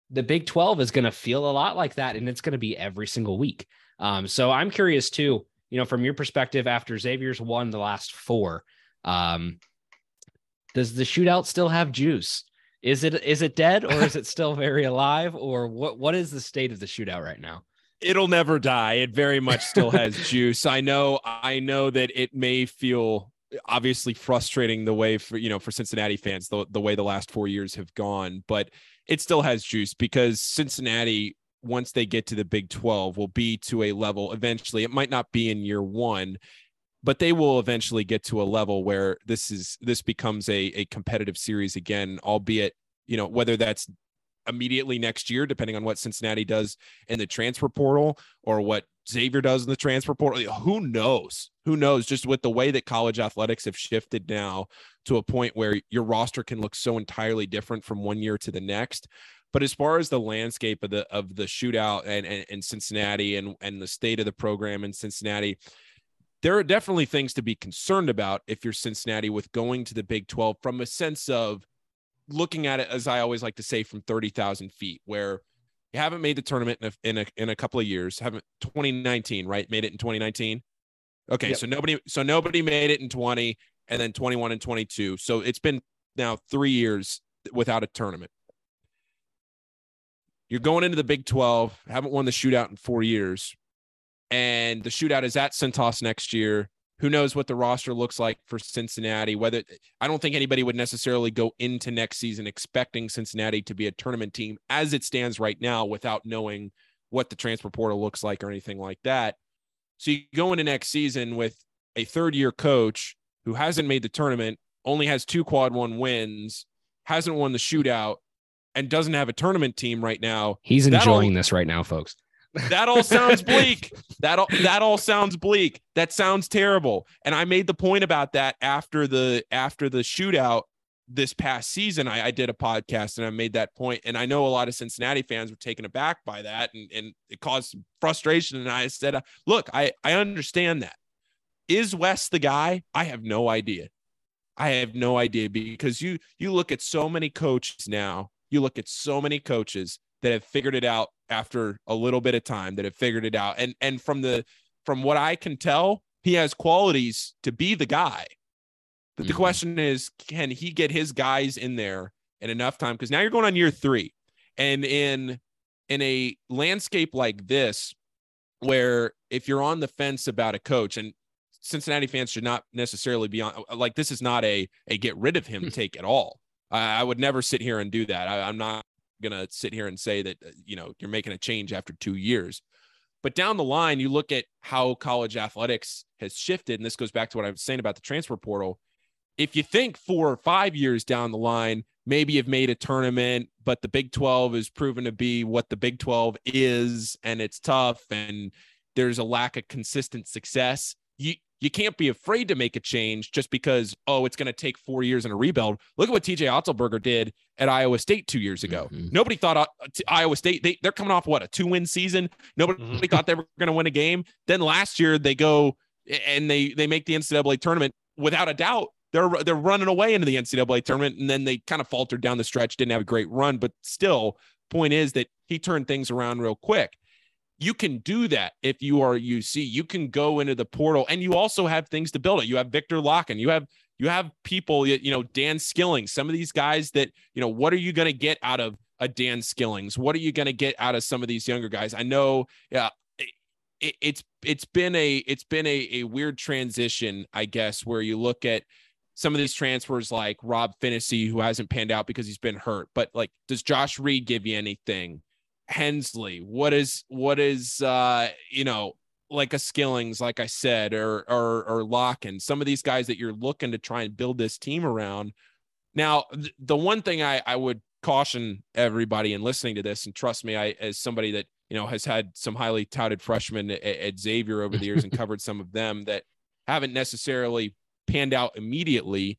the Big 12 is going to feel a lot like that, and it's going to be every single week. Um, so I'm curious too, you know, from your perspective, after Xavier's won the last four, um, does the shootout still have juice? Is it is it dead or is it still very alive? Or what what is the state of the shootout right now? It'll never die. It very much still has juice. I know, I know that it may feel obviously frustrating the way for you know for Cincinnati fans the, the way the last four years have gone, but it still has juice because Cincinnati once they get to the Big 12 will be to a level eventually. It might not be in year 1, but they will eventually get to a level where this is this becomes a a competitive series again, albeit, you know, whether that's immediately next year, depending on what Cincinnati does in the transfer portal or what Xavier does in the transfer portal. Who knows? Who knows? Just with the way that college athletics have shifted now to a point where your roster can look so entirely different from one year to the next. But as far as the landscape of the of the shootout and, and, and Cincinnati and, and the state of the program in Cincinnati, there are definitely things to be concerned about if you're Cincinnati with going to the Big 12 from a sense of looking at it, as I always like to say, from 30,000 feet, where you haven't made the tournament in a, in a, in a couple of years, haven't 2019, right? Made it in 2019. Okay. Yep. So nobody, so nobody made it in 20 and then 21 and 22. So it's been now three years without a tournament. You're going into the Big 12, haven't won the shootout in four years. And the shootout is at Cintas next year. Who knows what the roster looks like for Cincinnati? Whether I don't think anybody would necessarily go into next season expecting Cincinnati to be a tournament team as it stands right now without knowing what the transfer portal looks like or anything like that. So you go into next season with a third year coach who hasn't made the tournament, only has two quad one wins, hasn't won the shootout, and doesn't have a tournament team right now. He's enjoying this right now, folks. That all sounds bleak. that all that all sounds bleak. That sounds terrible. And I made the point about that after the after the shootout this past season. I, I did a podcast and I made that point. And I know a lot of Cincinnati fans were taken aback by that and, and it caused frustration. And I said, uh, look, I, I understand that. Is Wes the guy? I have no idea. I have no idea because you you look at so many coaches now you look at so many coaches that have figured it out after a little bit of time that have figured it out. And and from the from what i can tell he has qualities to be the guy. But mm-hmm. the question is can he get his guys in there in enough time? Because now you're going on year three. And in in a landscape like this where if you're on the fence about a coach and cincinnati fans should not necessarily be on like this is not a a get rid of him take at all. I, I would never sit here and do that. I, I'm not gonna sit here and say that uh, you know you're making a change after two years. But down the line, you look at how college athletics has shifted, and this goes back to what I was saying about the transfer portal. If you think four or five years down the line, maybe you've made a tournament, but the Big 12 is proven to be what the Big 12 is, and it's tough, and there's a lack of consistent success. You you can't be afraid to make a change just because oh it's going to take four years in a rebuild. Look at what tj otzelberger did at iowa state two years ago. Mm-hmm. nobody thought uh, iowa state they, they're coming off what a two win season? Nobody mm-hmm. thought they were going to win a game. Then last year they go and they they make the ncaa tournament. Without a doubt they're they're running away into the ncaa tournament and then they kind of faltered down the stretch didn't have a great run but still point is that he turned things around real quick you can do that if you are UC. You can go into the portal and you also have things to build it. You have Victor Lakhin, you have you have people, you know, Dan Skillings, some of these guys that, you know, what are you going to get out of a Dan Skillings? What are you going to get out of some of these younger guys? I know, yeah, it, it's it's been a it's been a, a weird transition, I guess, where you look at some of these transfers like Rob Phinisee, who hasn't panned out because he's been hurt. But like, does Josh Reed give you anything? Hensley? What is what is uh you know like a Skillings, like I said, or or or Lakhin, some of these guys that you're looking to try and build this team around. Now, th- the one thing I I would caution everybody in listening to this, and trust me, I as somebody that you know has had some highly touted freshmen at, at Xavier over the years and covered some of them that haven't necessarily panned out immediately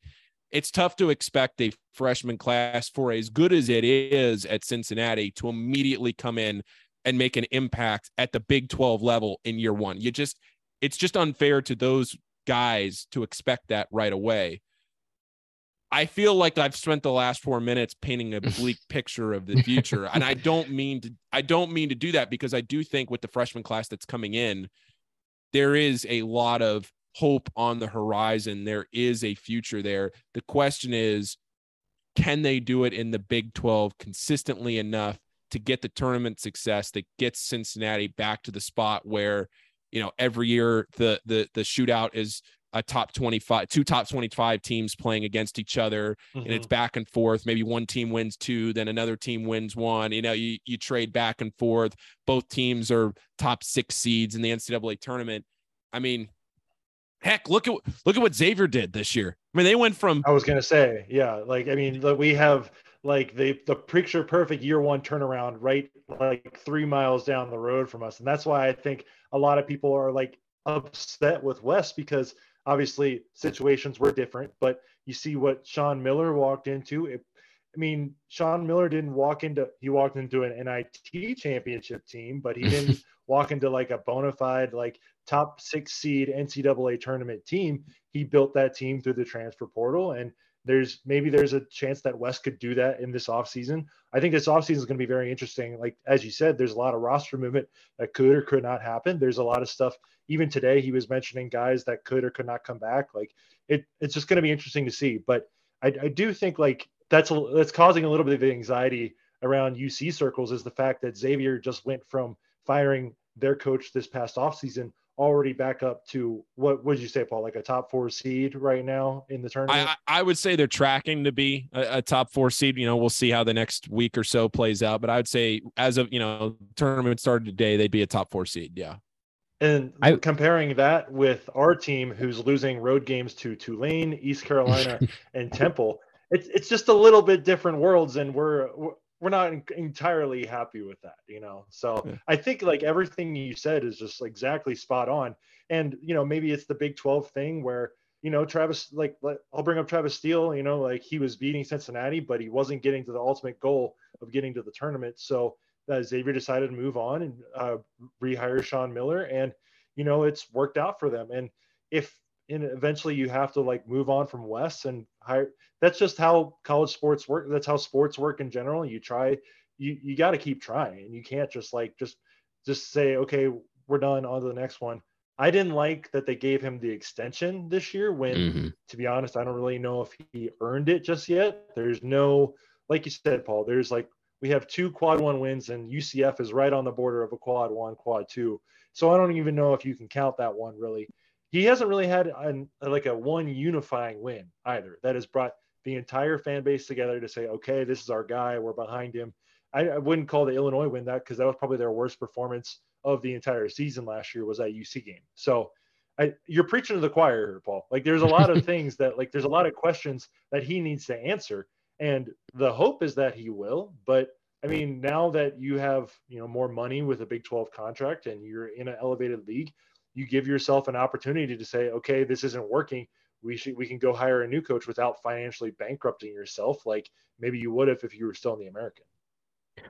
it's tough to expect a freshman class for as good as it is at Cincinnati to immediately come in and make an impact at the Big 12 level in year one. You just, it's just unfair to those guys to expect that right away. I feel like I've spent the last four minutes painting a bleak picture of the future. and I don't mean to, I don't mean to do that because I do think with the freshman class that's coming in, there is a lot of hope on the horizon. There is a future there. The question is, can they do it in the Big 12 consistently enough to get the tournament success that gets Cincinnati back to the spot where, you know, every year the the the shootout is a top 25 two top 25 teams playing against each other mm-hmm. and it's mm-hmm. back and forth maybe one team wins two then another team wins one you know you, you trade back and forth both teams are top six seeds in the ncaa tournament i mean Heck, look at look at what Xavier did this year. I mean, they went from I was gonna say, yeah, like I mean, we have like the the picture perfect year one turnaround right like three miles down the road from us. And that's why I think a lot of people are like upset with Wes because obviously situations were different, but you see what Sean Miller walked into. It, I mean, Sean Miller didn't walk into he walked into an NIT championship team, but he didn't walk into like a bona fide like top six seed NCAA tournament team. He built that team through the transfer portal and there's maybe there's a chance that Wes could do that in this offseason. I think this offseason is going to be very interesting. Like as you said, there's a lot of roster movement that could or could not happen. There's a lot of stuff. Even today, he was mentioning guys that could or could not come back. Like it, it's just going to be interesting to see. But I, I do think like that's a, that's causing a little bit of anxiety around UC circles is the fact that Xavier just went from firing their coach this past offseason already back up to what would you say, Paul? Like a top four seed right now in the tournament? I, I would say they're tracking to be a, a, top four seed. You know, we'll see how the next week or so plays out. But I would say as of you know, tournament started today, they'd be a top four seed. Yeah. And I, comparing that with our team, who's losing road games to Tulane, East Carolina, and Temple, it's it's just a little bit different worlds, and we're we're not entirely happy with that, you know. So yeah. I think like everything you said is just exactly spot on. And you know, maybe it's the Big 12 thing where you know Travis, like I'll bring up Travis Steele. You know, like he was beating Cincinnati, but he wasn't getting to the ultimate goal of getting to the tournament. So uh, Xavier decided to move on and uh, rehire Sean Miller, and you know it's worked out for them. And if and eventually you have to like move on from Wes and hire. That's just how college sports work. That's how sports work in general. You try, you you got to keep trying, and you can't just like just just say okay, we're done on to the next one. I didn't like that they gave him the extension this year. When, mm-hmm. to be honest, I don't really know if he earned it just yet. There's no, like you said, Paul. There's like we have two quad one wins, and UCF is right on the border of a quad one, quad two. So I don't even know if you can count that one really he hasn't really had an, like a one unifying win either that has brought the entire fan base together to say, okay, this is our guy, we're behind him. I, I wouldn't call the Illinois win that because that was probably their worst performance of the entire season last year was that UC game. So I, you're preaching to the choir here, Paul. Like there's a lot of things that like there's a lot of questions that he needs to answer, and the hope is that he will. But I mean, now that you have you know more money with a Big 12 contract and you're in an elevated league, you give yourself an opportunity to say, okay, this isn't working. We should we can go hire a new coach without financially bankrupting yourself, like maybe you would have if you were still in the American.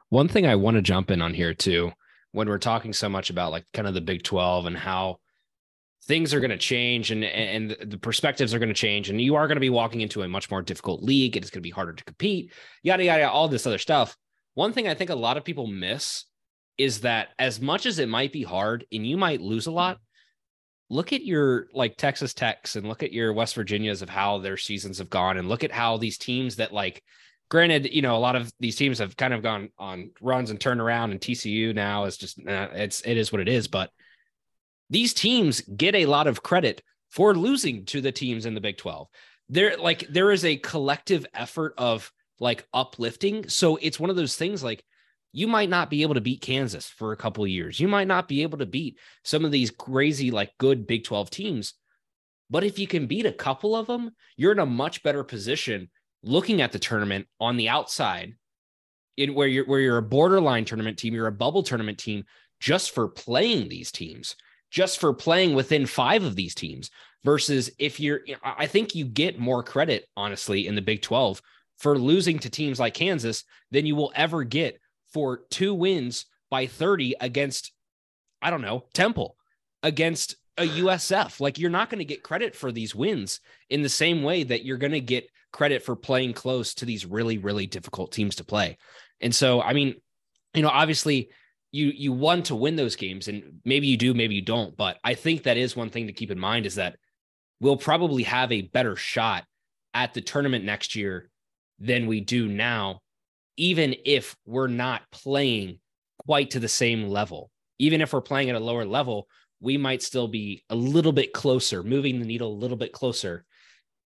One thing I want to jump in on here too, when we're talking so much about like kind of the Big 12 and how things are going to change and and the perspectives are going to change and you are going to be walking into a much more difficult league it's going to be harder to compete yada yada all this other stuff one thing i think a lot of people miss is that as much as it might be hard and you might lose a lot look at your like Texas Techs and look at your West Virginias of how their seasons have gone and look at how these teams that like granted, you know, a lot of these teams have kind of gone on runs and turned around and TCU now is just it's it is what it is, but these teams get a lot of credit for losing to the teams in the Big 12. There like there is a collective effort of like uplifting. So it's one of those things like you might not be able to beat Kansas for a couple of years. You might not be able to beat some of these crazy, like good Big 12 teams. But if you can beat a couple of them, you're in a much better position looking at the tournament on the outside, in where you're where you're a borderline tournament team, you're a bubble tournament team just for playing these teams, just for playing within five of these teams. Versus if you're, I think you get more credit, honestly, in the Big 12 for losing to teams like Kansas than you will ever get for two wins by 30 against, I don't know, Temple, against a USF. Like you're not going to get credit for these wins in the same way that you're going to get credit for playing close to these really, really difficult teams to play. And so, I mean, you know, obviously you you want to win those games and maybe you do, maybe you don't, but I think that is one thing to keep in mind is that we'll probably have a better shot at the tournament next year than we do now even if we're not playing quite to the same level. Even if we're playing at a lower level, we might still be a little bit closer, moving the needle a little bit closer.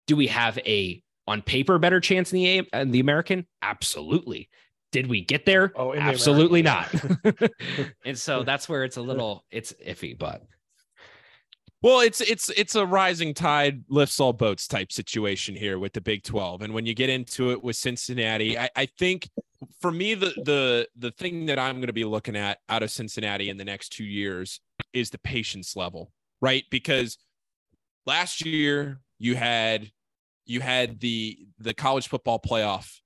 Do we have a on paper better chance in the in the American? Absolutely. Did we get there? Oh, absolutely not. and so that's where it's a little it's iffy, but Well, it's it's it's a rising tide lifts all boats type situation here with the Big 12. And when you get into it with Cincinnati, I, I think for me the the the thing that I'm going to be looking at out of Cincinnati in the next two years is the patience level, right? Because last year you had you had the the college football playoff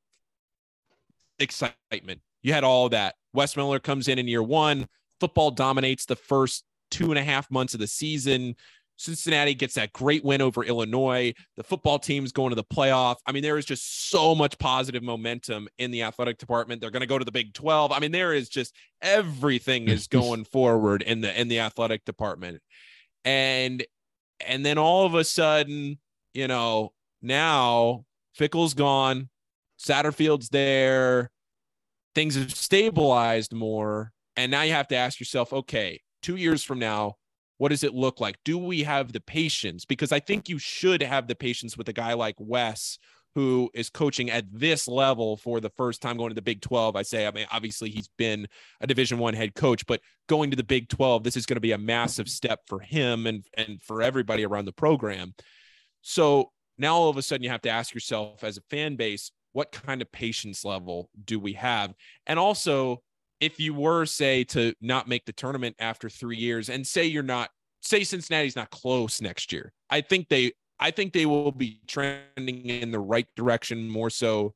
excitement. You had all that. Wes Miller comes in in year one. Football dominates the first two and a half months of the season. Cincinnati gets that great win over Illinois. The football team's going to the playoff. I mean, there is just so much positive momentum in the athletic department. They're going to go to the Big 12. I mean, there is just everything is going forward in the in the athletic department. And and then all of a sudden, you know, now Fickell's gone, Satterfield's there, things have stabilized more. And now you have to ask yourself, okay, two years from now, what does it look like? Do we have the patience? Because I think you should have the patience with a guy like Wes, who is coaching at this level for the first time going to the Big 12. I say, I mean, obviously he's been a Division One head coach, but going to the Big 12, this is going to be a massive step for him and and for everybody around the program. So now all of a sudden you have to ask yourself as a fan base, what kind of patience level do we have? And also, if you were say to not make the tournament after three years and say you're not say cincinnati's not close next year i think they i think they will be trending in the right direction more so.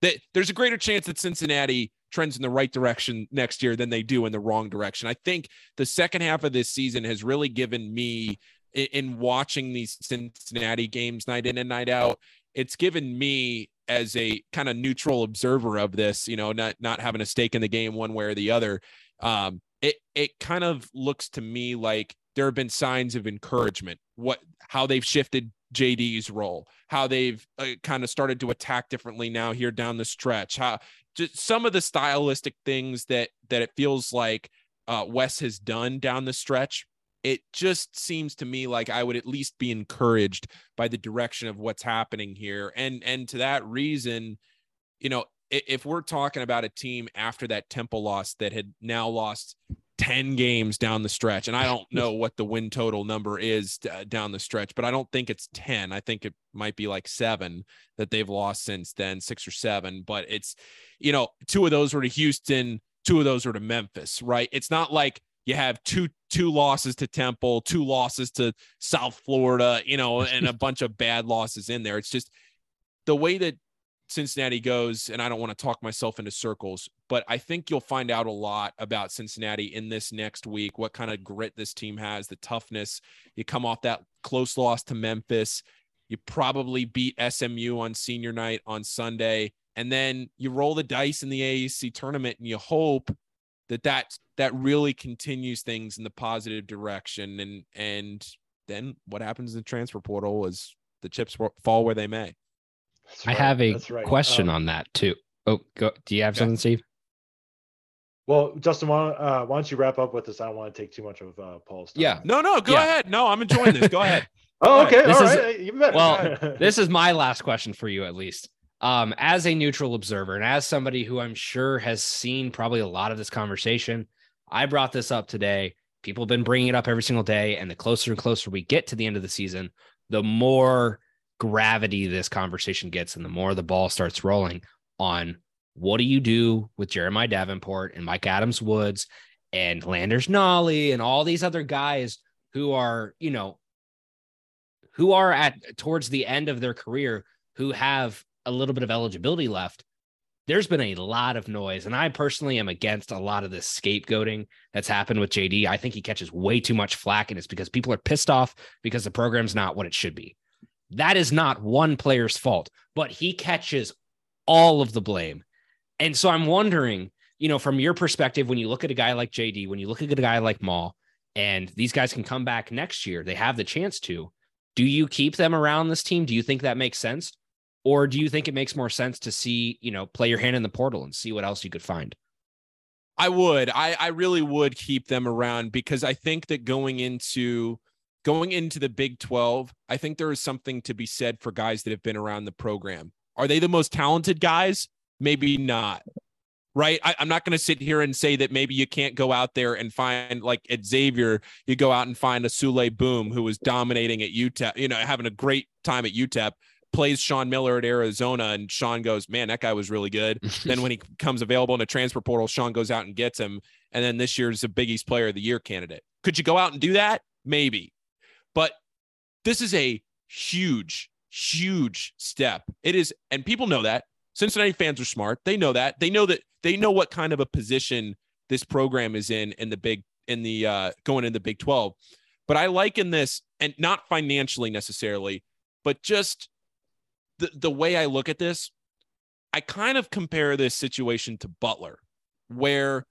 That there's a greater chance that cincinnati trends in the right direction next year than they do in the wrong direction. I think the second half of this season has really given me in watching these cincinnati games night in and night out it's given me as a kind of neutral observer of this, you know, not not having a stake in the game one way or the other, um, it it kind of looks to me like there have been signs of encouragement. What how they've shifted JD's role, how they've uh, kind of started to attack differently now here down the stretch, how just some of the stylistic things that that it feels like uh, Wes has done down the stretch it just seems to me like I would at least be encouraged by the direction of what's happening here. And and to that reason, you know, if we're talking about a team after that Temple loss that had now lost 10 games down the stretch and I don't know what the win total number is uh, down the stretch but I don't think it's 10 I think it might be like 7 that they've lost since then 6 or 7 but it's you know two of those were to Houston two of those were to Memphis right it's not like you have two two losses to Temple, two losses to South Florida, you know, and a bunch of bad losses in there. It's just the way that Cincinnati goes, and I don't want to talk myself into circles, but I think you'll find out a lot about Cincinnati in this next week, what kind of grit this team has, the toughness. You come off that close loss to Memphis. You probably beat SMU on senior night on Sunday. And then you roll the dice in the AAC tournament and you hope that that that really continues things in the positive direction and and then what happens in the transfer portal is the chips fall where they may i have a right. question um, on that too oh go do you have yeah. something steve well, Justin, why, uh, why, don't you wrap up with this? I don't want to take too much of uh, Paul's time. Yeah. No, no, go yeah. ahead. No, I'm enjoying this. Go ahead. oh, okay. This All is, right. Even better. Well, this is my last question for you, at least um, as a neutral observer and as somebody who I'm sure has seen probably a lot of this conversation, I brought this up today. People have been bringing it up every single day. And the closer and closer we get to the end of the season, the more gravity this conversation gets and the more the ball starts rolling on what do you do with Jeremiah Davenport and Mika Adams Woods and Landers Nolley and all these other guys who are, you know, who are at towards the end of their career who have a little bit of eligibility left, there's been a lot of noise. And I personally am against a lot of this scapegoating that's happened with JD. I think he catches way too much flack, and it's because people are pissed off because the program's not what it should be. That is not one player's fault, but he catches all of the blame. And so I'm wondering, you know, from your perspective, when you look at a guy like JD, when you look at a guy like Maul, and these guys can come back next year, they have the chance to. Do you keep them around this team? Do you think that makes sense? Or do you think it makes more sense to see, you know, play your hand in the portal and see what else you could find? I would. I, I really would keep them around because I think that going into going into the Big 12, I think there is something to be said for guys that have been around the program. Are they the most talented guys? Maybe not. right? I, am not going to sit here and say that maybe you can't go out there and find like at Xavier, you go out and find a Souley Boum who was dominating at UTEP, you know, having a great time at UTEP. Plays Sean Miller at Arizona, and Sean goes, "Man, that guy was really good." then when he comes available in a transfer portal, Sean goes out and gets him, and then this year's a Big East Player of the Year candidate. Could you go out and do that? Maybe, but this is a huge, huge step. It is, and people know that. Cincinnati fans are smart. They know that. They know that they know what kind of a position this program is in in the big in the uh going in the Big 12. But I liken this and not financially necessarily, but just the the way I look at this, I kind of compare this situation to Butler, where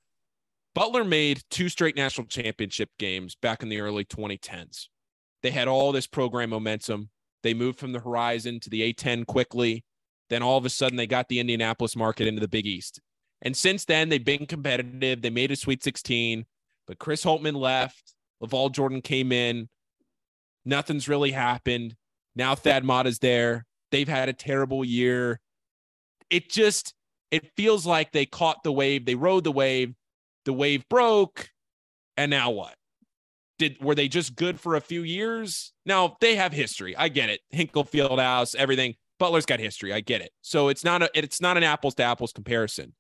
Butler made two straight national championship games back in the early 2010s. They had all this program momentum. They moved from the horizon to the A10 quickly. Then all of a sudden, they got the Indianapolis market into the Big East. And since then, they've been competitive. They made a Sweet 16, but Chris Holtmann left. LaVall Jordan came in. Nothing's really happened. Now Thad Matta's there. They've had a terrible year. It just it feels like they caught the wave. They rode the wave. The wave broke, and now what? Did were they just good for a few years? Now they have history. I get it. Hinkle Fieldhouse, everything. Butler's got history. I get it. So it's not a it's not an apples to apples comparison.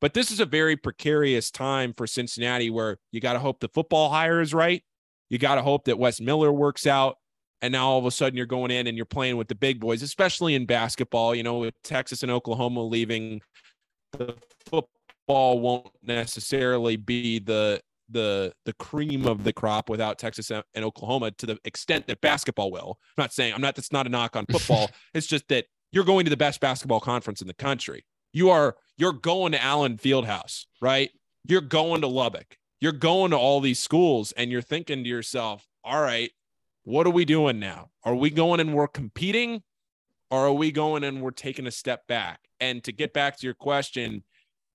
But this is a very precarious time for Cincinnati where you got to hope the football hire is right. You got to hope that Wes Miller works out. And now all of a sudden you're going in and you're playing with the big boys, especially in basketball. You know, with Texas and Oklahoma leaving, the football won't necessarily be the the the cream of the crop without Texas and Oklahoma to the extent that basketball will. I'm not saying I'm not that's not a knock on football. it's just that you're going to the best basketball conference in the country. You are you're going to Allen Fieldhouse, right? You're going to Lubbock. You're going to all these schools and you're thinking to yourself, all right, what are we doing now? Are we going and we're competing or are we going and we're taking a step back? And to get back to your question,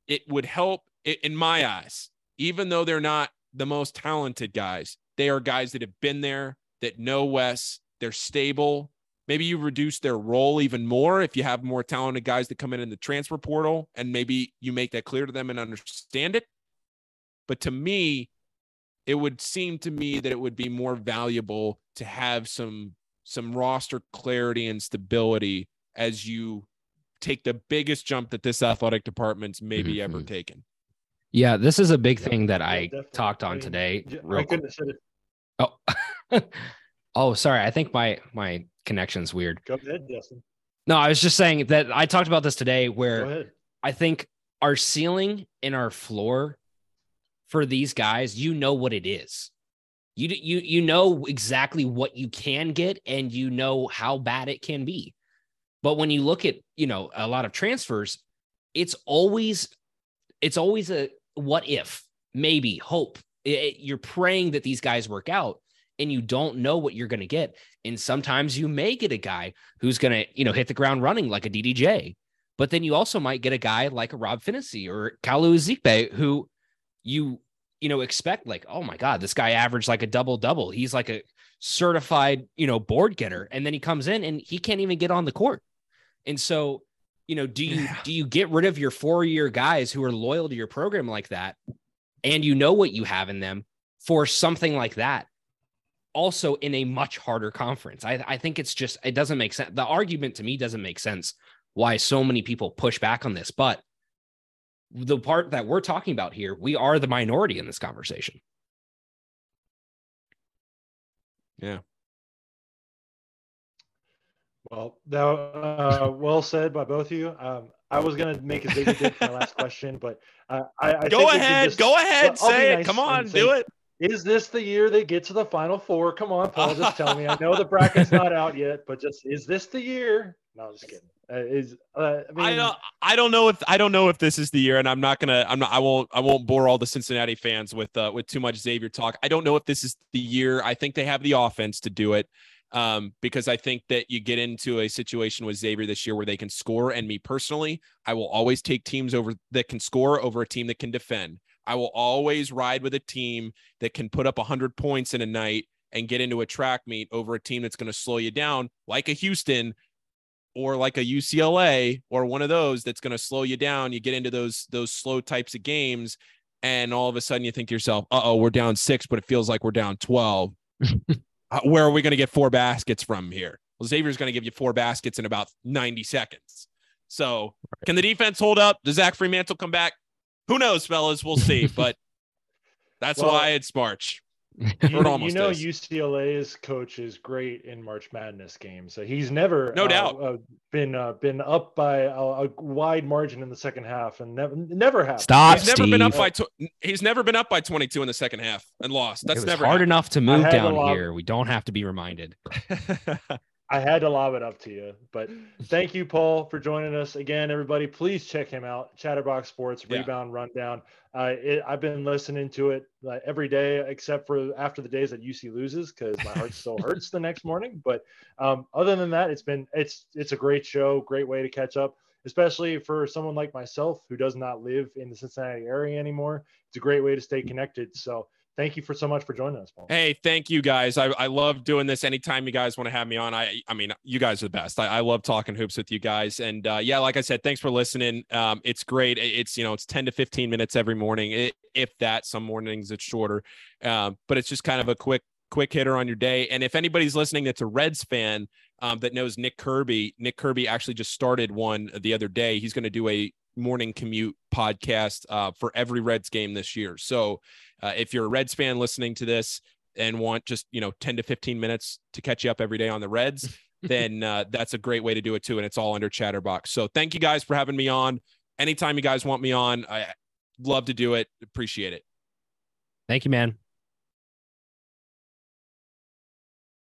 it would help in my eyes even though they're not the most talented guys, they are guys that have been there, that know Wes, they're stable. Maybe you reduce their role even more if you have more talented guys that come in in the transfer portal, and maybe you make that clear to them and understand it. But to me, it would seem to me that it would be more valuable to have some some roster clarity and stability as you take the biggest jump that this athletic department's maybe mm-hmm. ever taken. Yeah, this is a big yeah, thing that I talked on I mean, today. I couldn't have said it. Oh, oh, sorry. I think my my connection's weird. Go ahead, Justin. No, I was just saying that I talked about this today, where I think our ceiling and our floor for these guys, you know what it is. You you you know exactly what you can get, and you know how bad it can be. But when you look at you know a lot of transfers, it's always it's always a what if, maybe, hope. It, you're praying that these guys work out and you don't know what you're going to get. And sometimes you may get a guy who's going to, you know, hit the ground running like a DDJ. But then you also might get a guy like a Rob Phinisee or Kalu Ezikpe who you, you know, expect like, oh my God, this guy averaged like a double double. He's like a certified, you know, board getter. And then he comes in and he can't even get on the court. And so you know do you yeah. do you get rid of your four year guys who are loyal to your program like that and you know what you have in them for something like that also in a much harder conference i, I think it's just it doesn't make sense the argument to me doesn't make sense why so many people push back on this but the part that we're talking about here we are the minority in this conversation yeah well, that uh, well said by both of you. Um, I was gonna make a big did for my last question, but uh, I, I go ahead, just, go ahead, say nice it. Come on, say, do it. Is this the year they get to the Final Four? Come on, Paul, just tell me. I know the bracket's not out yet, but just is this the year? No, I'm just kidding. Uh, is uh, I, mean, I don't I don't know if I don't know if this is the year, and I'm not gonna I'm not I won't I won't bore all the Cincinnati fans with uh, with too much Xavier talk. I don't know if this is the year. I think they have the offense to do it um, because I think that you get into a situation with Xavier this year where they can score. And me personally, I will always take teams over that can score over a team that can defend. I will always ride with a team that can put up 100 points in a night and get into a track meet over a team that's going to slow you down, like a Houston, or like a UCLA or one of those that's going to slow you down. You get into those those slow types of games, and all of a sudden you think to yourself, "Uh oh, we're down six, but it feels like we're down 12. Uh, Where are we going to get four baskets from here? Well, Xavier's going to give you four baskets in about 90 seconds. So, can the defense hold up? Does Zach Freemantle come back? Who knows, fellas? We'll see. But that's Well, why it's March. You, It you know, is. UCLA's coach is great in March Madness games. So he's never, No uh, doubt. uh, been uh, been up by a, a wide margin in the second half, and never never have. Stop, He's never been up Steve. by tw- he's never been up by 22 in the second half and lost. That's it was never hard happened. enough to move down here. We don't have to be reminded. I had to lob it up to you, but thank you, Paul, for joining us again. Everybody, please check him out. Chatterbox Sports Yeah. Rebound Rundown. Uh, it, I've been listening to it uh, every day, except for after the days that UC loses, because my heart still hurts the next morning. But um, other than that, it's been it's it's a great show, great way to catch up, especially for someone like myself who does not live in the Cincinnati area anymore. It's a great way to stay connected. So thank you for so much for joining us, Paul. Hey, thank you guys. I, I love doing this. Anytime you guys want to have me on, I I mean, you guys are the best. I, I love talking hoops with you guys. And uh, yeah, like I said, thanks for listening. Um, it's great. It's you know, it's ten to fifteen minutes every morning, if that. Some mornings it's shorter, um, but it's just kind of a quick quick hitter on your day. And if anybody's listening that's a Reds fan um, that knows Nick Kirby, Nick Kirby actually just started one the other day. He's going to do a morning commute podcast uh, for every Reds game this year. So uh, if you're a Reds fan listening to this and want just you know 10 to 15 minutes to catch you up every day on the Reds, then uh, that's a great way to do it too. And it's all under Chatterbox. So thank you guys for having me on. Anytime you guys want me on, I love to do it. Appreciate it. Thank you, man.